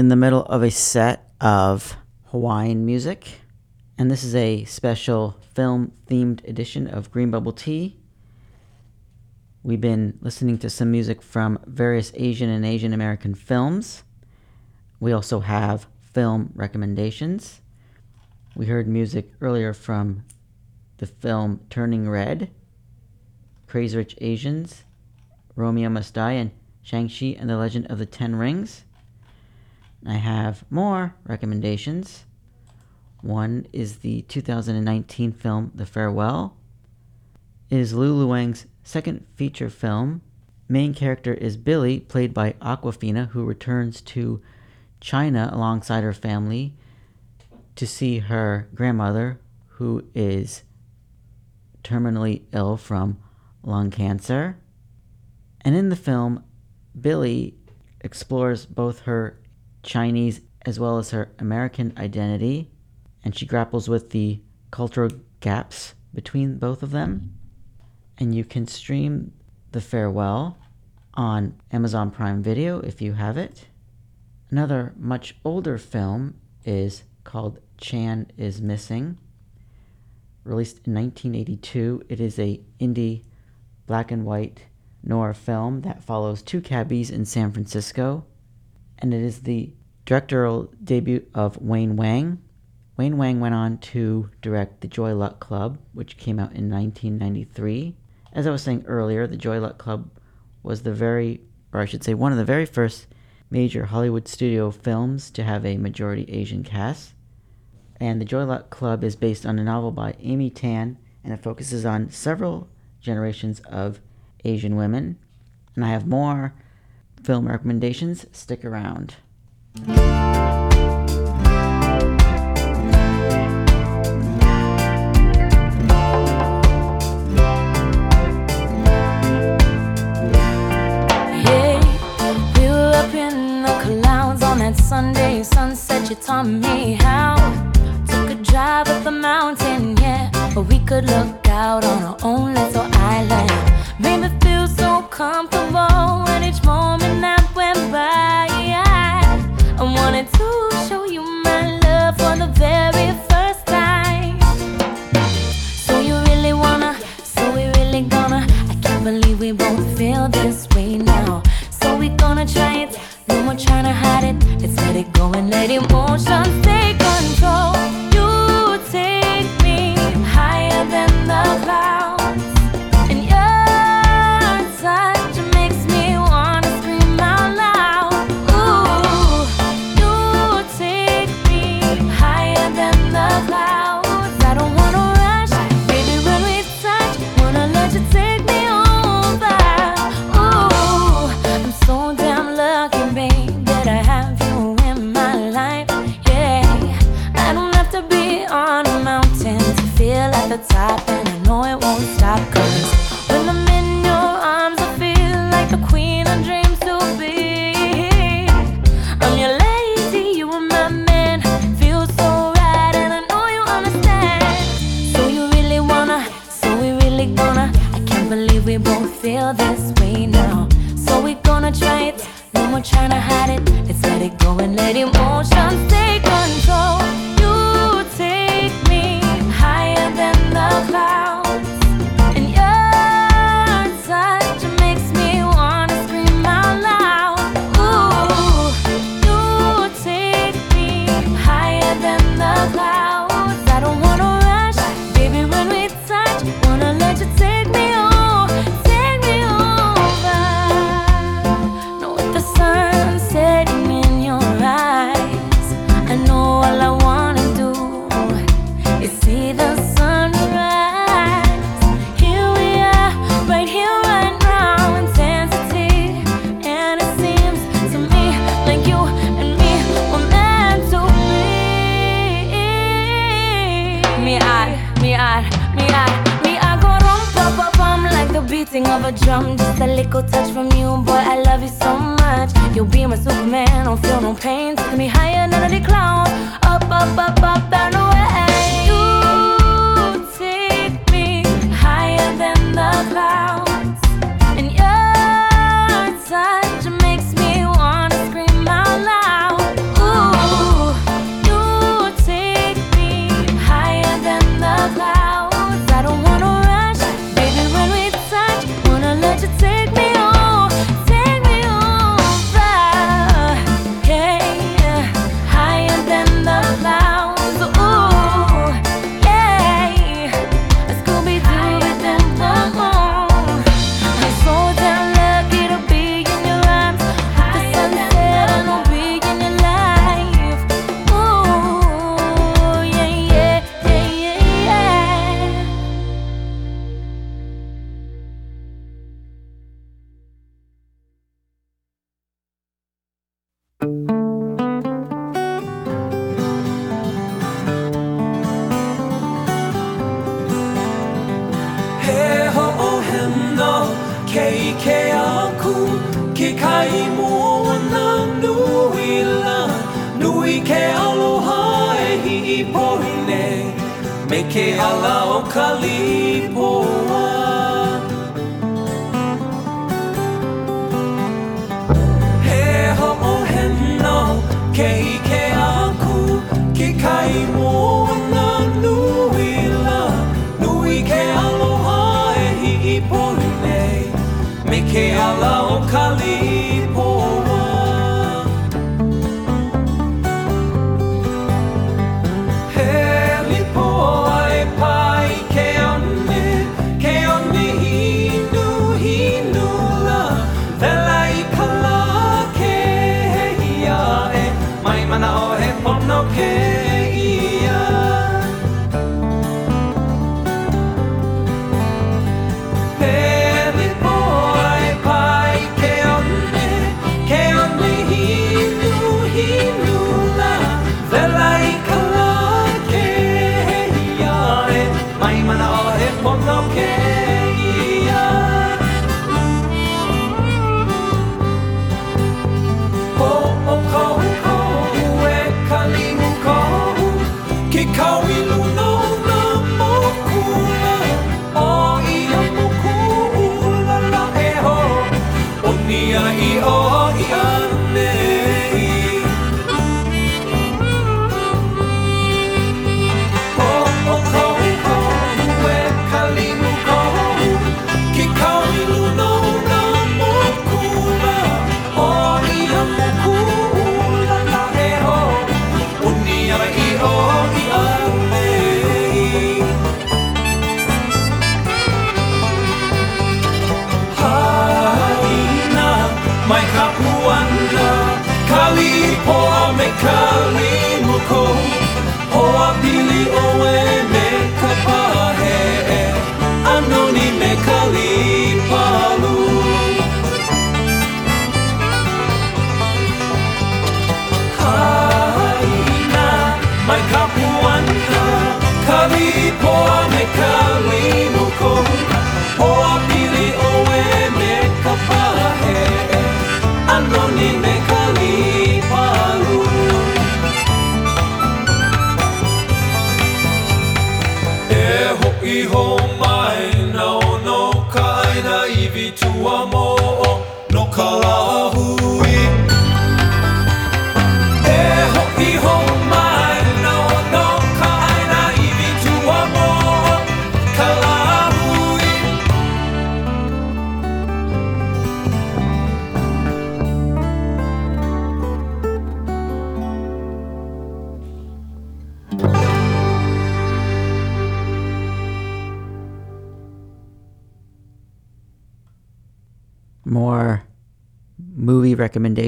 Speaker 1: In the middle of a set of Hawaiian music, and this is a special film themed edition of Green Bubble Tea. We've been listening to some music from various Asian and Asian American films. We also have film recommendations. We heard music earlier from the film Turning Red, Crazy Rich Asians, Romeo Must Die, and Shang-Chi and the Legend of the Ten Rings. I have more recommendations. One is the 2019 film The Farewell. It is Lulu Wang's second feature film. Main character is Billy, played by Awkwafina, who returns to China alongside her family to see her grandmother, who is terminally ill from lung cancer. And in the film, Billy explores both her Chinese as well as her American identity, and she grapples with the cultural gaps between both of them. And you can stream The Farewell on Amazon Prime Video if you have it. Another much older film is called Chan is Missing. Released in 1982, it is a indie black and white noir film that follows two cabbies in San Francisco, and it is the directorial debut of Wayne Wang. Wayne Wang went on to direct The Joy Luck Club, which came out in 1993. As I was saying earlier, The Joy Luck Club was the very, or I should say, one of the very first major Hollywood studio films to have a majority Asian cast. And The Joy Luck Club is based on a novel by Amy Tan, and it focuses on several generations of Asian women. And I have more film recommendations. Stick around.
Speaker 8: Hey, we were up in the clouds on that Sunday sunset. You taught me how. Took a drive up the mountain, yeah, but we could look out on our own little island. Made me Gonna try it, no more trying to hide it. Let's let it go and let emotions take control. trying to hide it. Let's let it go and let
Speaker 12: it
Speaker 1: move.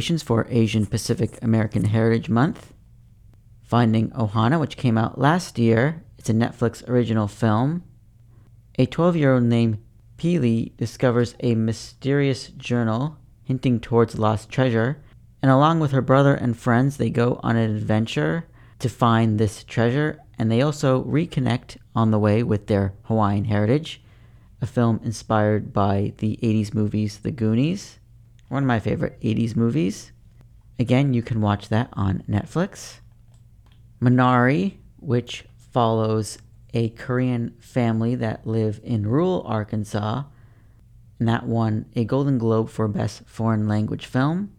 Speaker 1: For Asian Pacific American Heritage Month. Finding Ohana, which came out last year. It's a Netflix original film. A 12 year old named Pili discovers a mysterious journal hinting towards lost treasure, and along with her brother and friends, they go on an adventure to find this treasure, and they also reconnect on the way with their Hawaiian heritage. A film inspired by the 80s movies The Goonies, one of my favorite 80s movies. Again, you can watch that on Netflix. Minari, which follows a Korean family that live in rural Arkansas, and that won a Golden Globe for Best Foreign Language Film,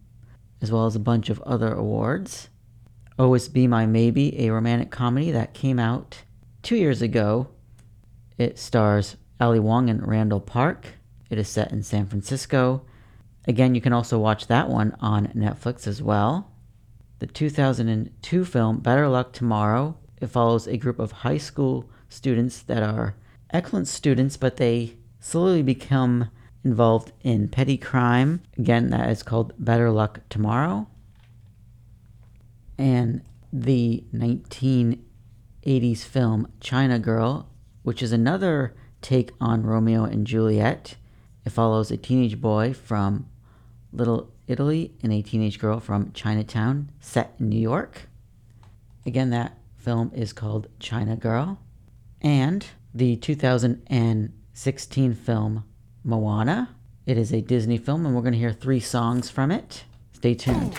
Speaker 1: as well as a bunch of other awards. Oh, Always Be My Maybe, a romantic comedy that came out two years ago. It stars Ali Wong and Randall Park. It is set in San Francisco. Again, you can also watch that one on Netflix as well. The 2002 film Better Luck Tomorrow. It follows a group of high school students that are excellent students, but they slowly become involved in petty crime. Again, that is called Better Luck Tomorrow. And the 1980s film China Girl, which is another take on Romeo and Juliet. It follows a teenage boy from Little Italy and a teenage girl from Chinatown, set in New York. Again, that film is called China Girl. And the 2016 film Moana. It is a Disney film, and we're going to hear three songs from it. Stay tuned.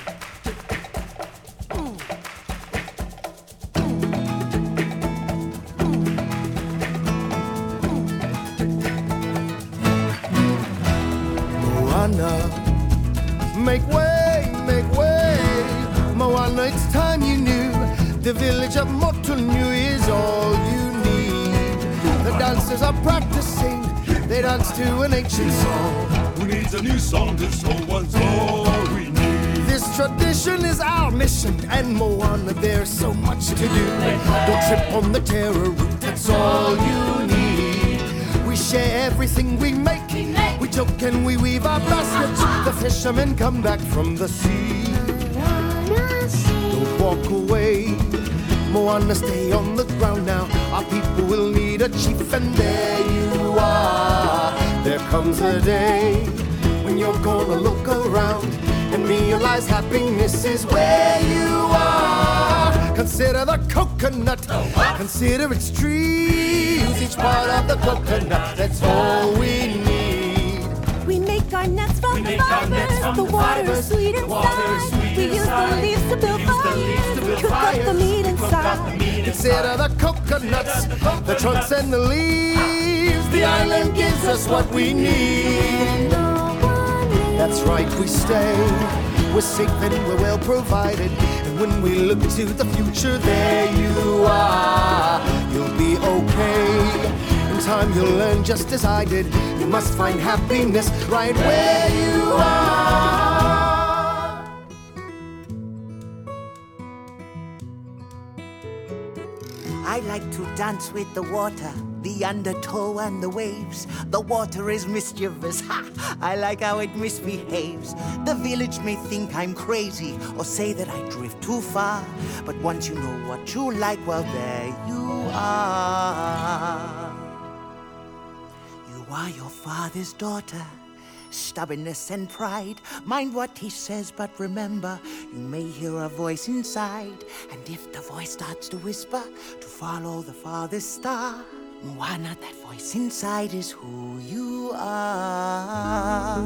Speaker 19: The dancers are practicing, they dance to an ancient song.
Speaker 5: Who needs a new song? This old one's all we need.
Speaker 19: This tradition is our mission, and Moana, there's so much to do. Don't trip on the taro root, that's all you need. We share everything we make. We joke and we weave our baskets. The fishermen come back from the sea. Don't walk away. Moana, stay on the ground now. Our people will need a chief, and there you are. There comes a day when you're gonna look around and realize happiness is where you are. Consider the coconut, consider its trees, use each part of the coconut. That's all we need.
Speaker 20: We make our nets from the fibers. The water is sweet inside. We use the leaves to build fires. Cook up the meat inside.
Speaker 19: Consider the coconuts, the trunks and the leaves. The island gives us what we need. That's right, we stay. We're safe and we're well provided. And when we look to the future, there you are. You'll be okay. In time, you'll learn just as I did. You must find happiness right where you are.
Speaker 21: I like to dance with the water, the undertow and the waves. The water is mischievous. Ha! I like how it misbehaves. The village may think I'm crazy or say that I drift too far. But once you know what you like, well, there you are. You are your father's daughter. Stubbornness and pride. Mind what he says, but remember, you may hear a voice inside. And if the voice starts to whisper, to follow the farthest star. Moana, that voice inside is who you are.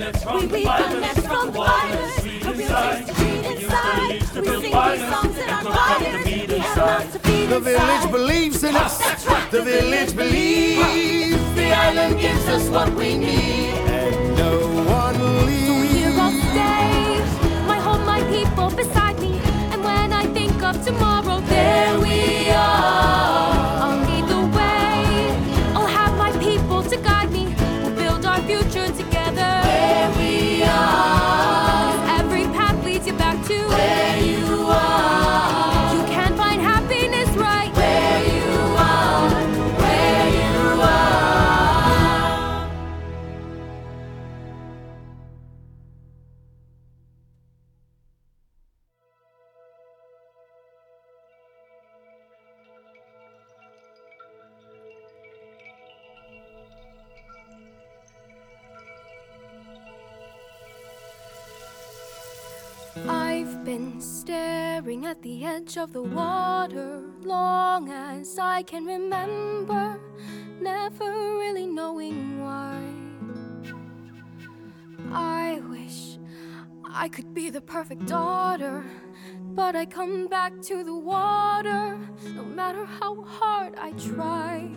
Speaker 12: Nets from
Speaker 20: We
Speaker 12: the
Speaker 20: weave our nets from the
Speaker 12: water
Speaker 20: fibers.
Speaker 12: is sweet inside. We use the
Speaker 20: inside.
Speaker 12: leaves to
Speaker 20: We
Speaker 12: build
Speaker 20: sing these songs in
Speaker 12: and
Speaker 20: our
Speaker 12: cook up the
Speaker 20: fires. We have
Speaker 12: inside.
Speaker 20: lots to feed
Speaker 19: The
Speaker 20: inside.
Speaker 19: village believes in us. The village believes. The island gives us what we need. And no one leaves.
Speaker 20: So here I'll stay. My home, my people beside me. And when I think of tomorrow, there we are. Been staring at the edge of the water long as I can remember, never really knowing why. I wish I could be the perfect daughter, but I come back to the water no matter how hard I try.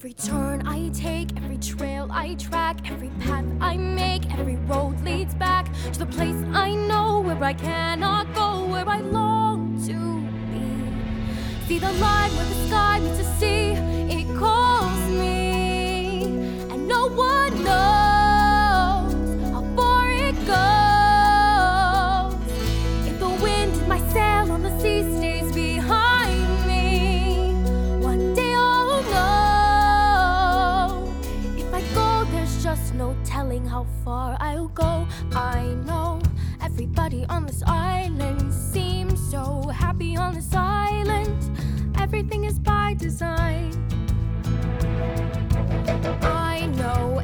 Speaker 20: Every turn I take, every trail I track, every path I make, every road leads back to the place I know where I cannot go, where I long to be. See the line where the sky meets the sea, it calls go. I know everybody on this island seems so happy on this island. Everything is by design. I know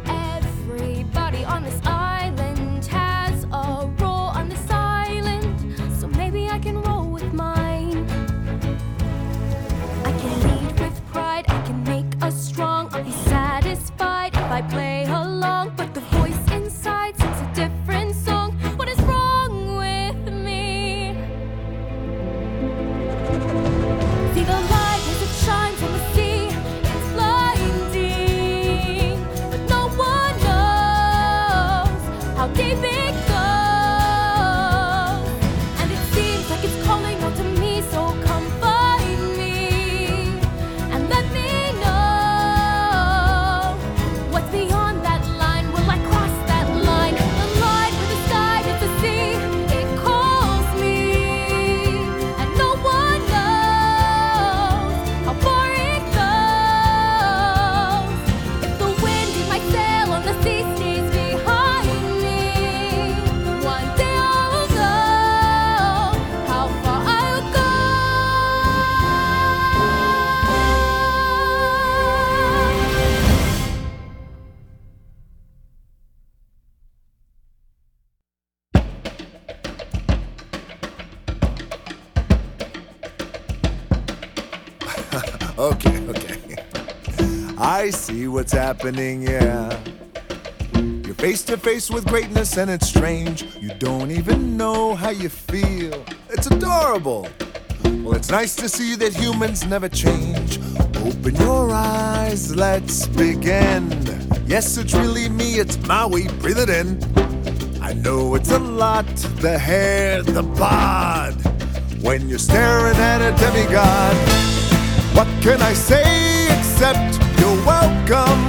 Speaker 9: happening, yeah. You're face to face with greatness and it's strange. You don't even know how you feel. It's adorable. Well, it's nice to see that humans never change. Open your eyes, let's begin. Yes, it's really me, it's Maui, breathe it in. I know it's a lot the hair, the bod. When you're staring at a demigod, what can I say except you're welcome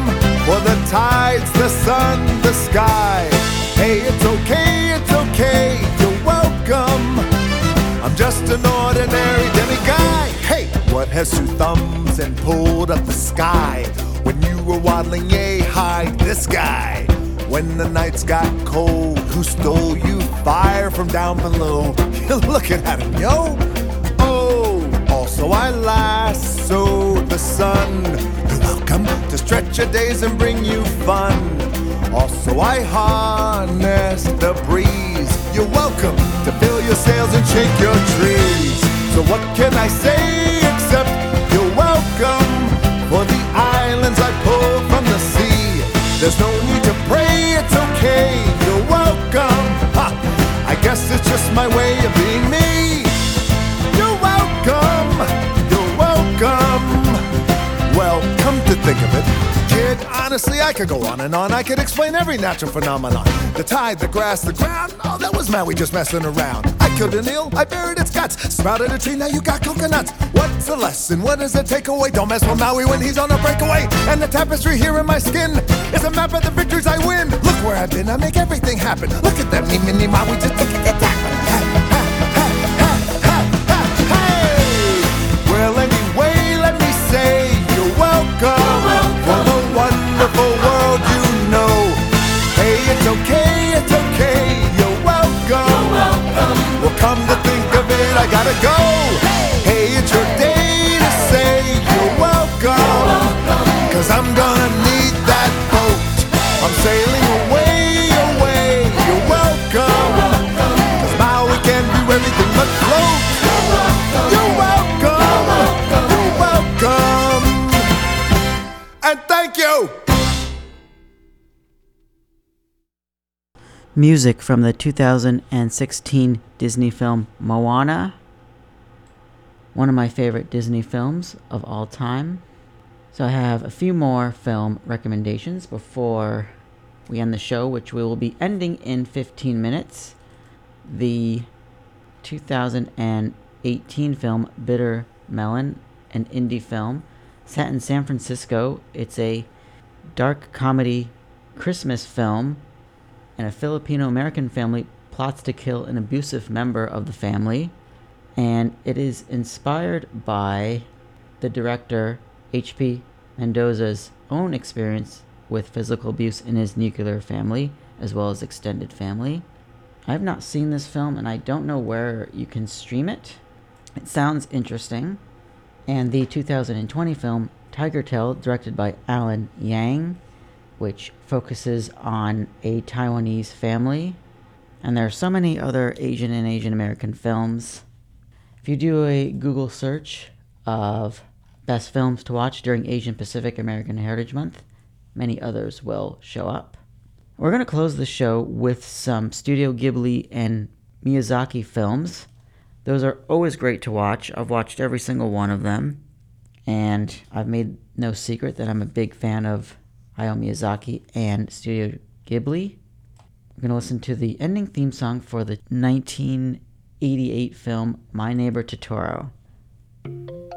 Speaker 9: for the tides, the sun, the sky? Hey, it's okay, it's okay, you're welcome. I'm just an ordinary demiguy. Hey, what has two thumbs and pulled up the sky? When you were waddling yay high, this guy. When the nights got cold, who stole you fire from down below? <laughs> You're looking at him, yo. Oh, also I lassoed the sun. Welcome to stretch your days and bring you fun. Also I harness the breeze. You're welcome to fill your sails and shake your trees. So what can I say honestly, I could go on and on. I could explain every natural phenomenon. The tide, the grass, the ground. Oh, that was Maui just messing around. I killed an eel, I buried its guts. Sprouted a tree, now you got coconuts. What's the lesson? What is the takeaway? Don't mess with Maui when he's on a breakaway. And the tapestry here in my skin is a map of the victories I win. Look where I've been, I make everything happen. Look at that me, mini Maui, just look at the Well, Hey, it's okay, it's okay. You're welcome. Well, come to think of it, I gotta go.
Speaker 22: Music from the 2016 Disney film Moana, one of my favorite Disney films of all time. So I have a few more film recommendations before we end the show, which we will be ending in 15 minutes. The 2018 film Bitter Melon, an indie film set in San Francisco. It's a dark comedy Christmas film, and a Filipino American family plots to kill an abusive member of the family. And it is inspired by the director H.P. Mendoza's own experience with physical abuse in his nuclear family, as well as extended family. I have not seen this film and I don't know where you can stream it. It sounds interesting. And the 2020 film Tiger Tail, directed by Alan Yang, which focuses on a Taiwanese family. And there are so many other Asian and Asian American films. If you do a Google search of best films to watch during Asian Pacific American Heritage Month, many others will show up. We're going to close the show with some Studio Ghibli and Miyazaki films. Those are always great to watch. I've watched every single one of them, and I've made no secret that I'm a big fan of Hayao Miyazaki and Studio Ghibli. We're going to listen to the ending theme song for the 1988 film My Neighbor Totoro.「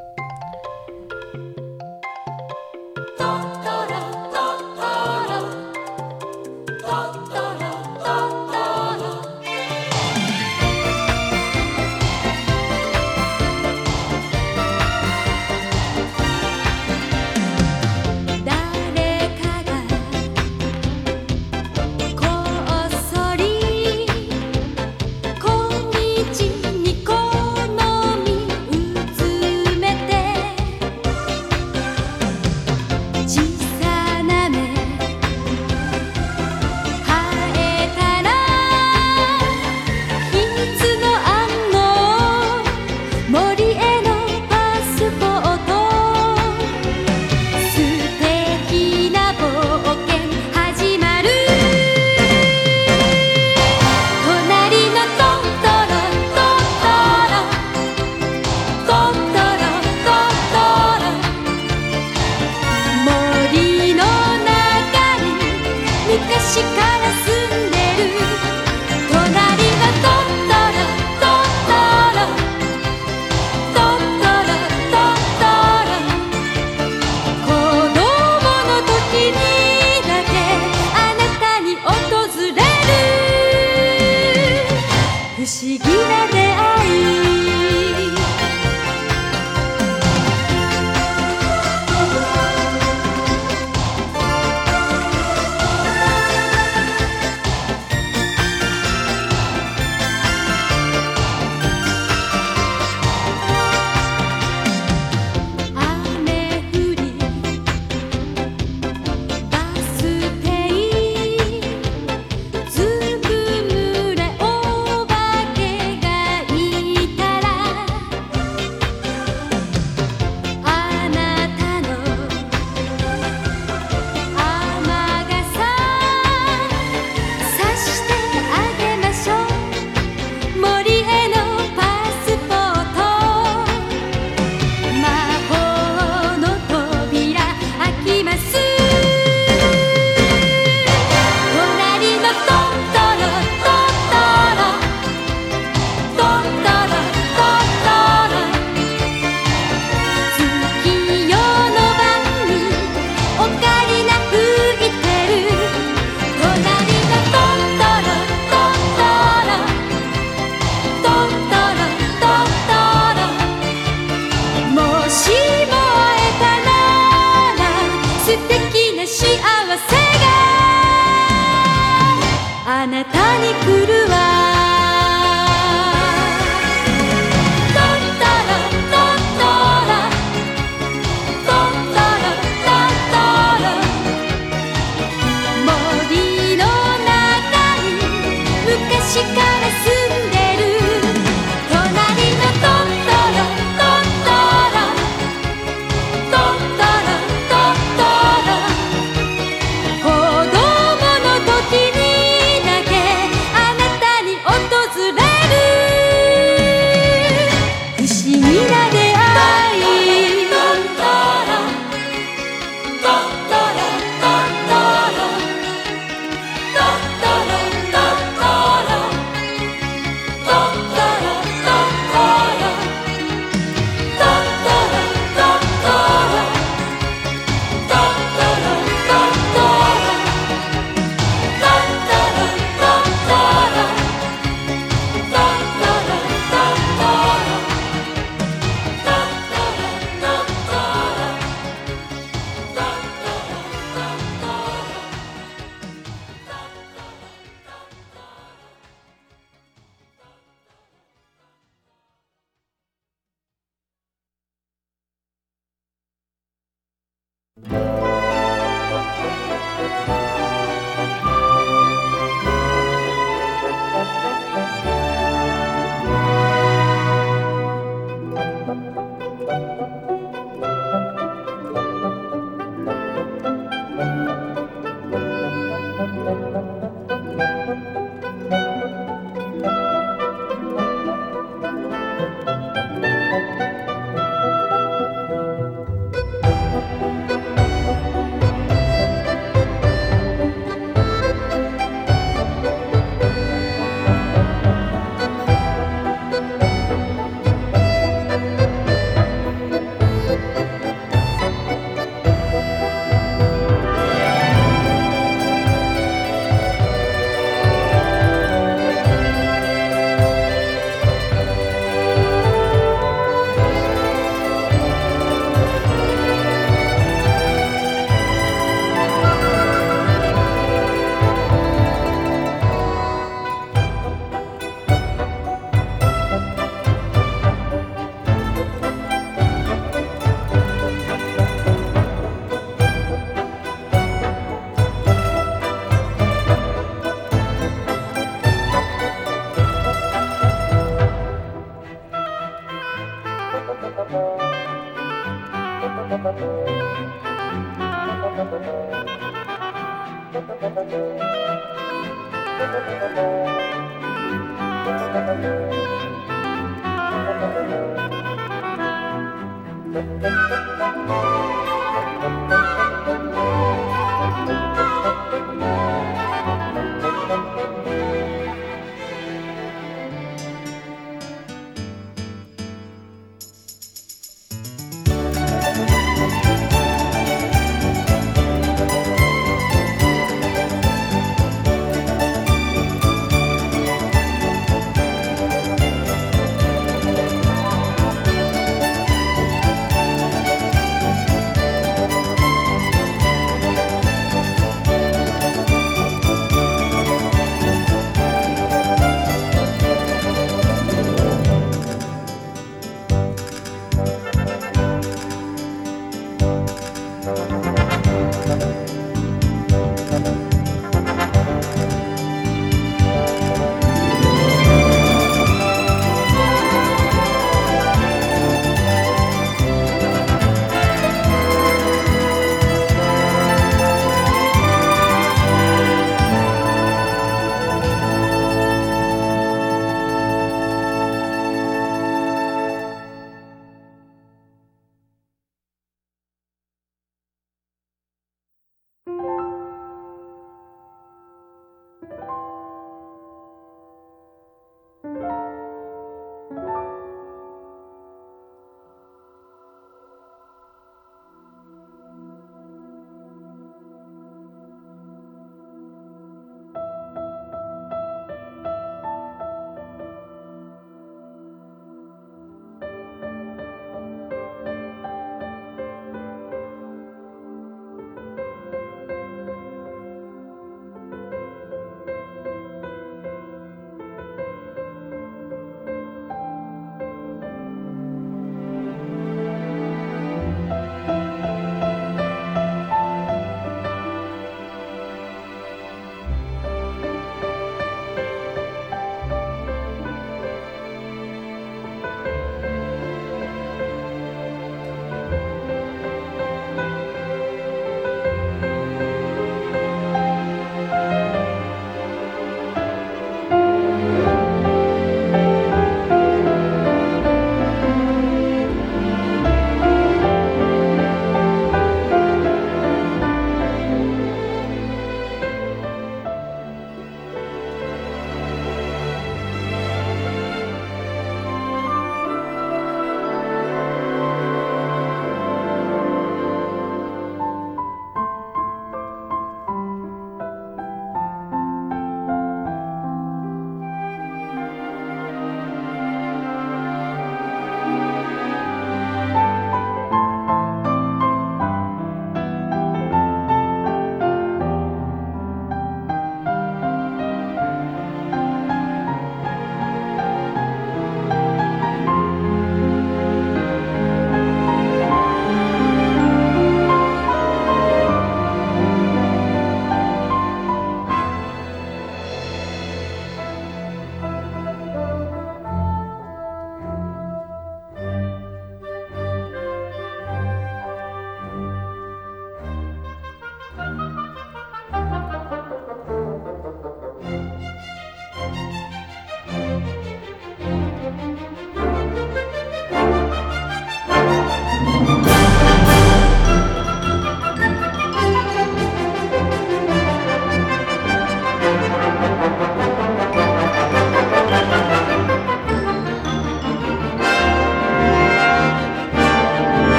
Speaker 23: Thank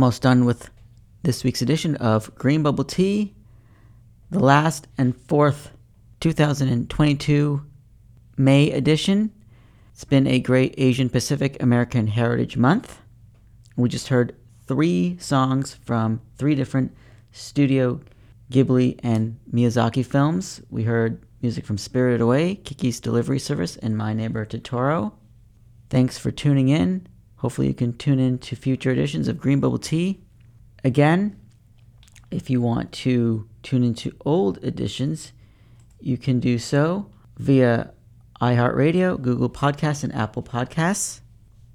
Speaker 1: almost done with this week's edition of Green Bubble Tea, the last and fourth 2022 May edition. It's been a great Asian Pacific American Heritage Month. We just heard three songs from three different Studio Ghibli and Miyazaki films. We heard music from Spirited Away, Kiki's Delivery Service, and My Neighbor Totoro. Thanks for tuning in. Hopefully, you can tune in to future editions of Green Bubble Tea. Again, if you want to tune into old editions, you can do so via iHeartRadio, Google Podcasts, and Apple Podcasts.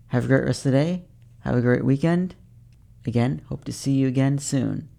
Speaker 1: Have a great rest of the day. Have a great weekend. Again, hope to see you again soon.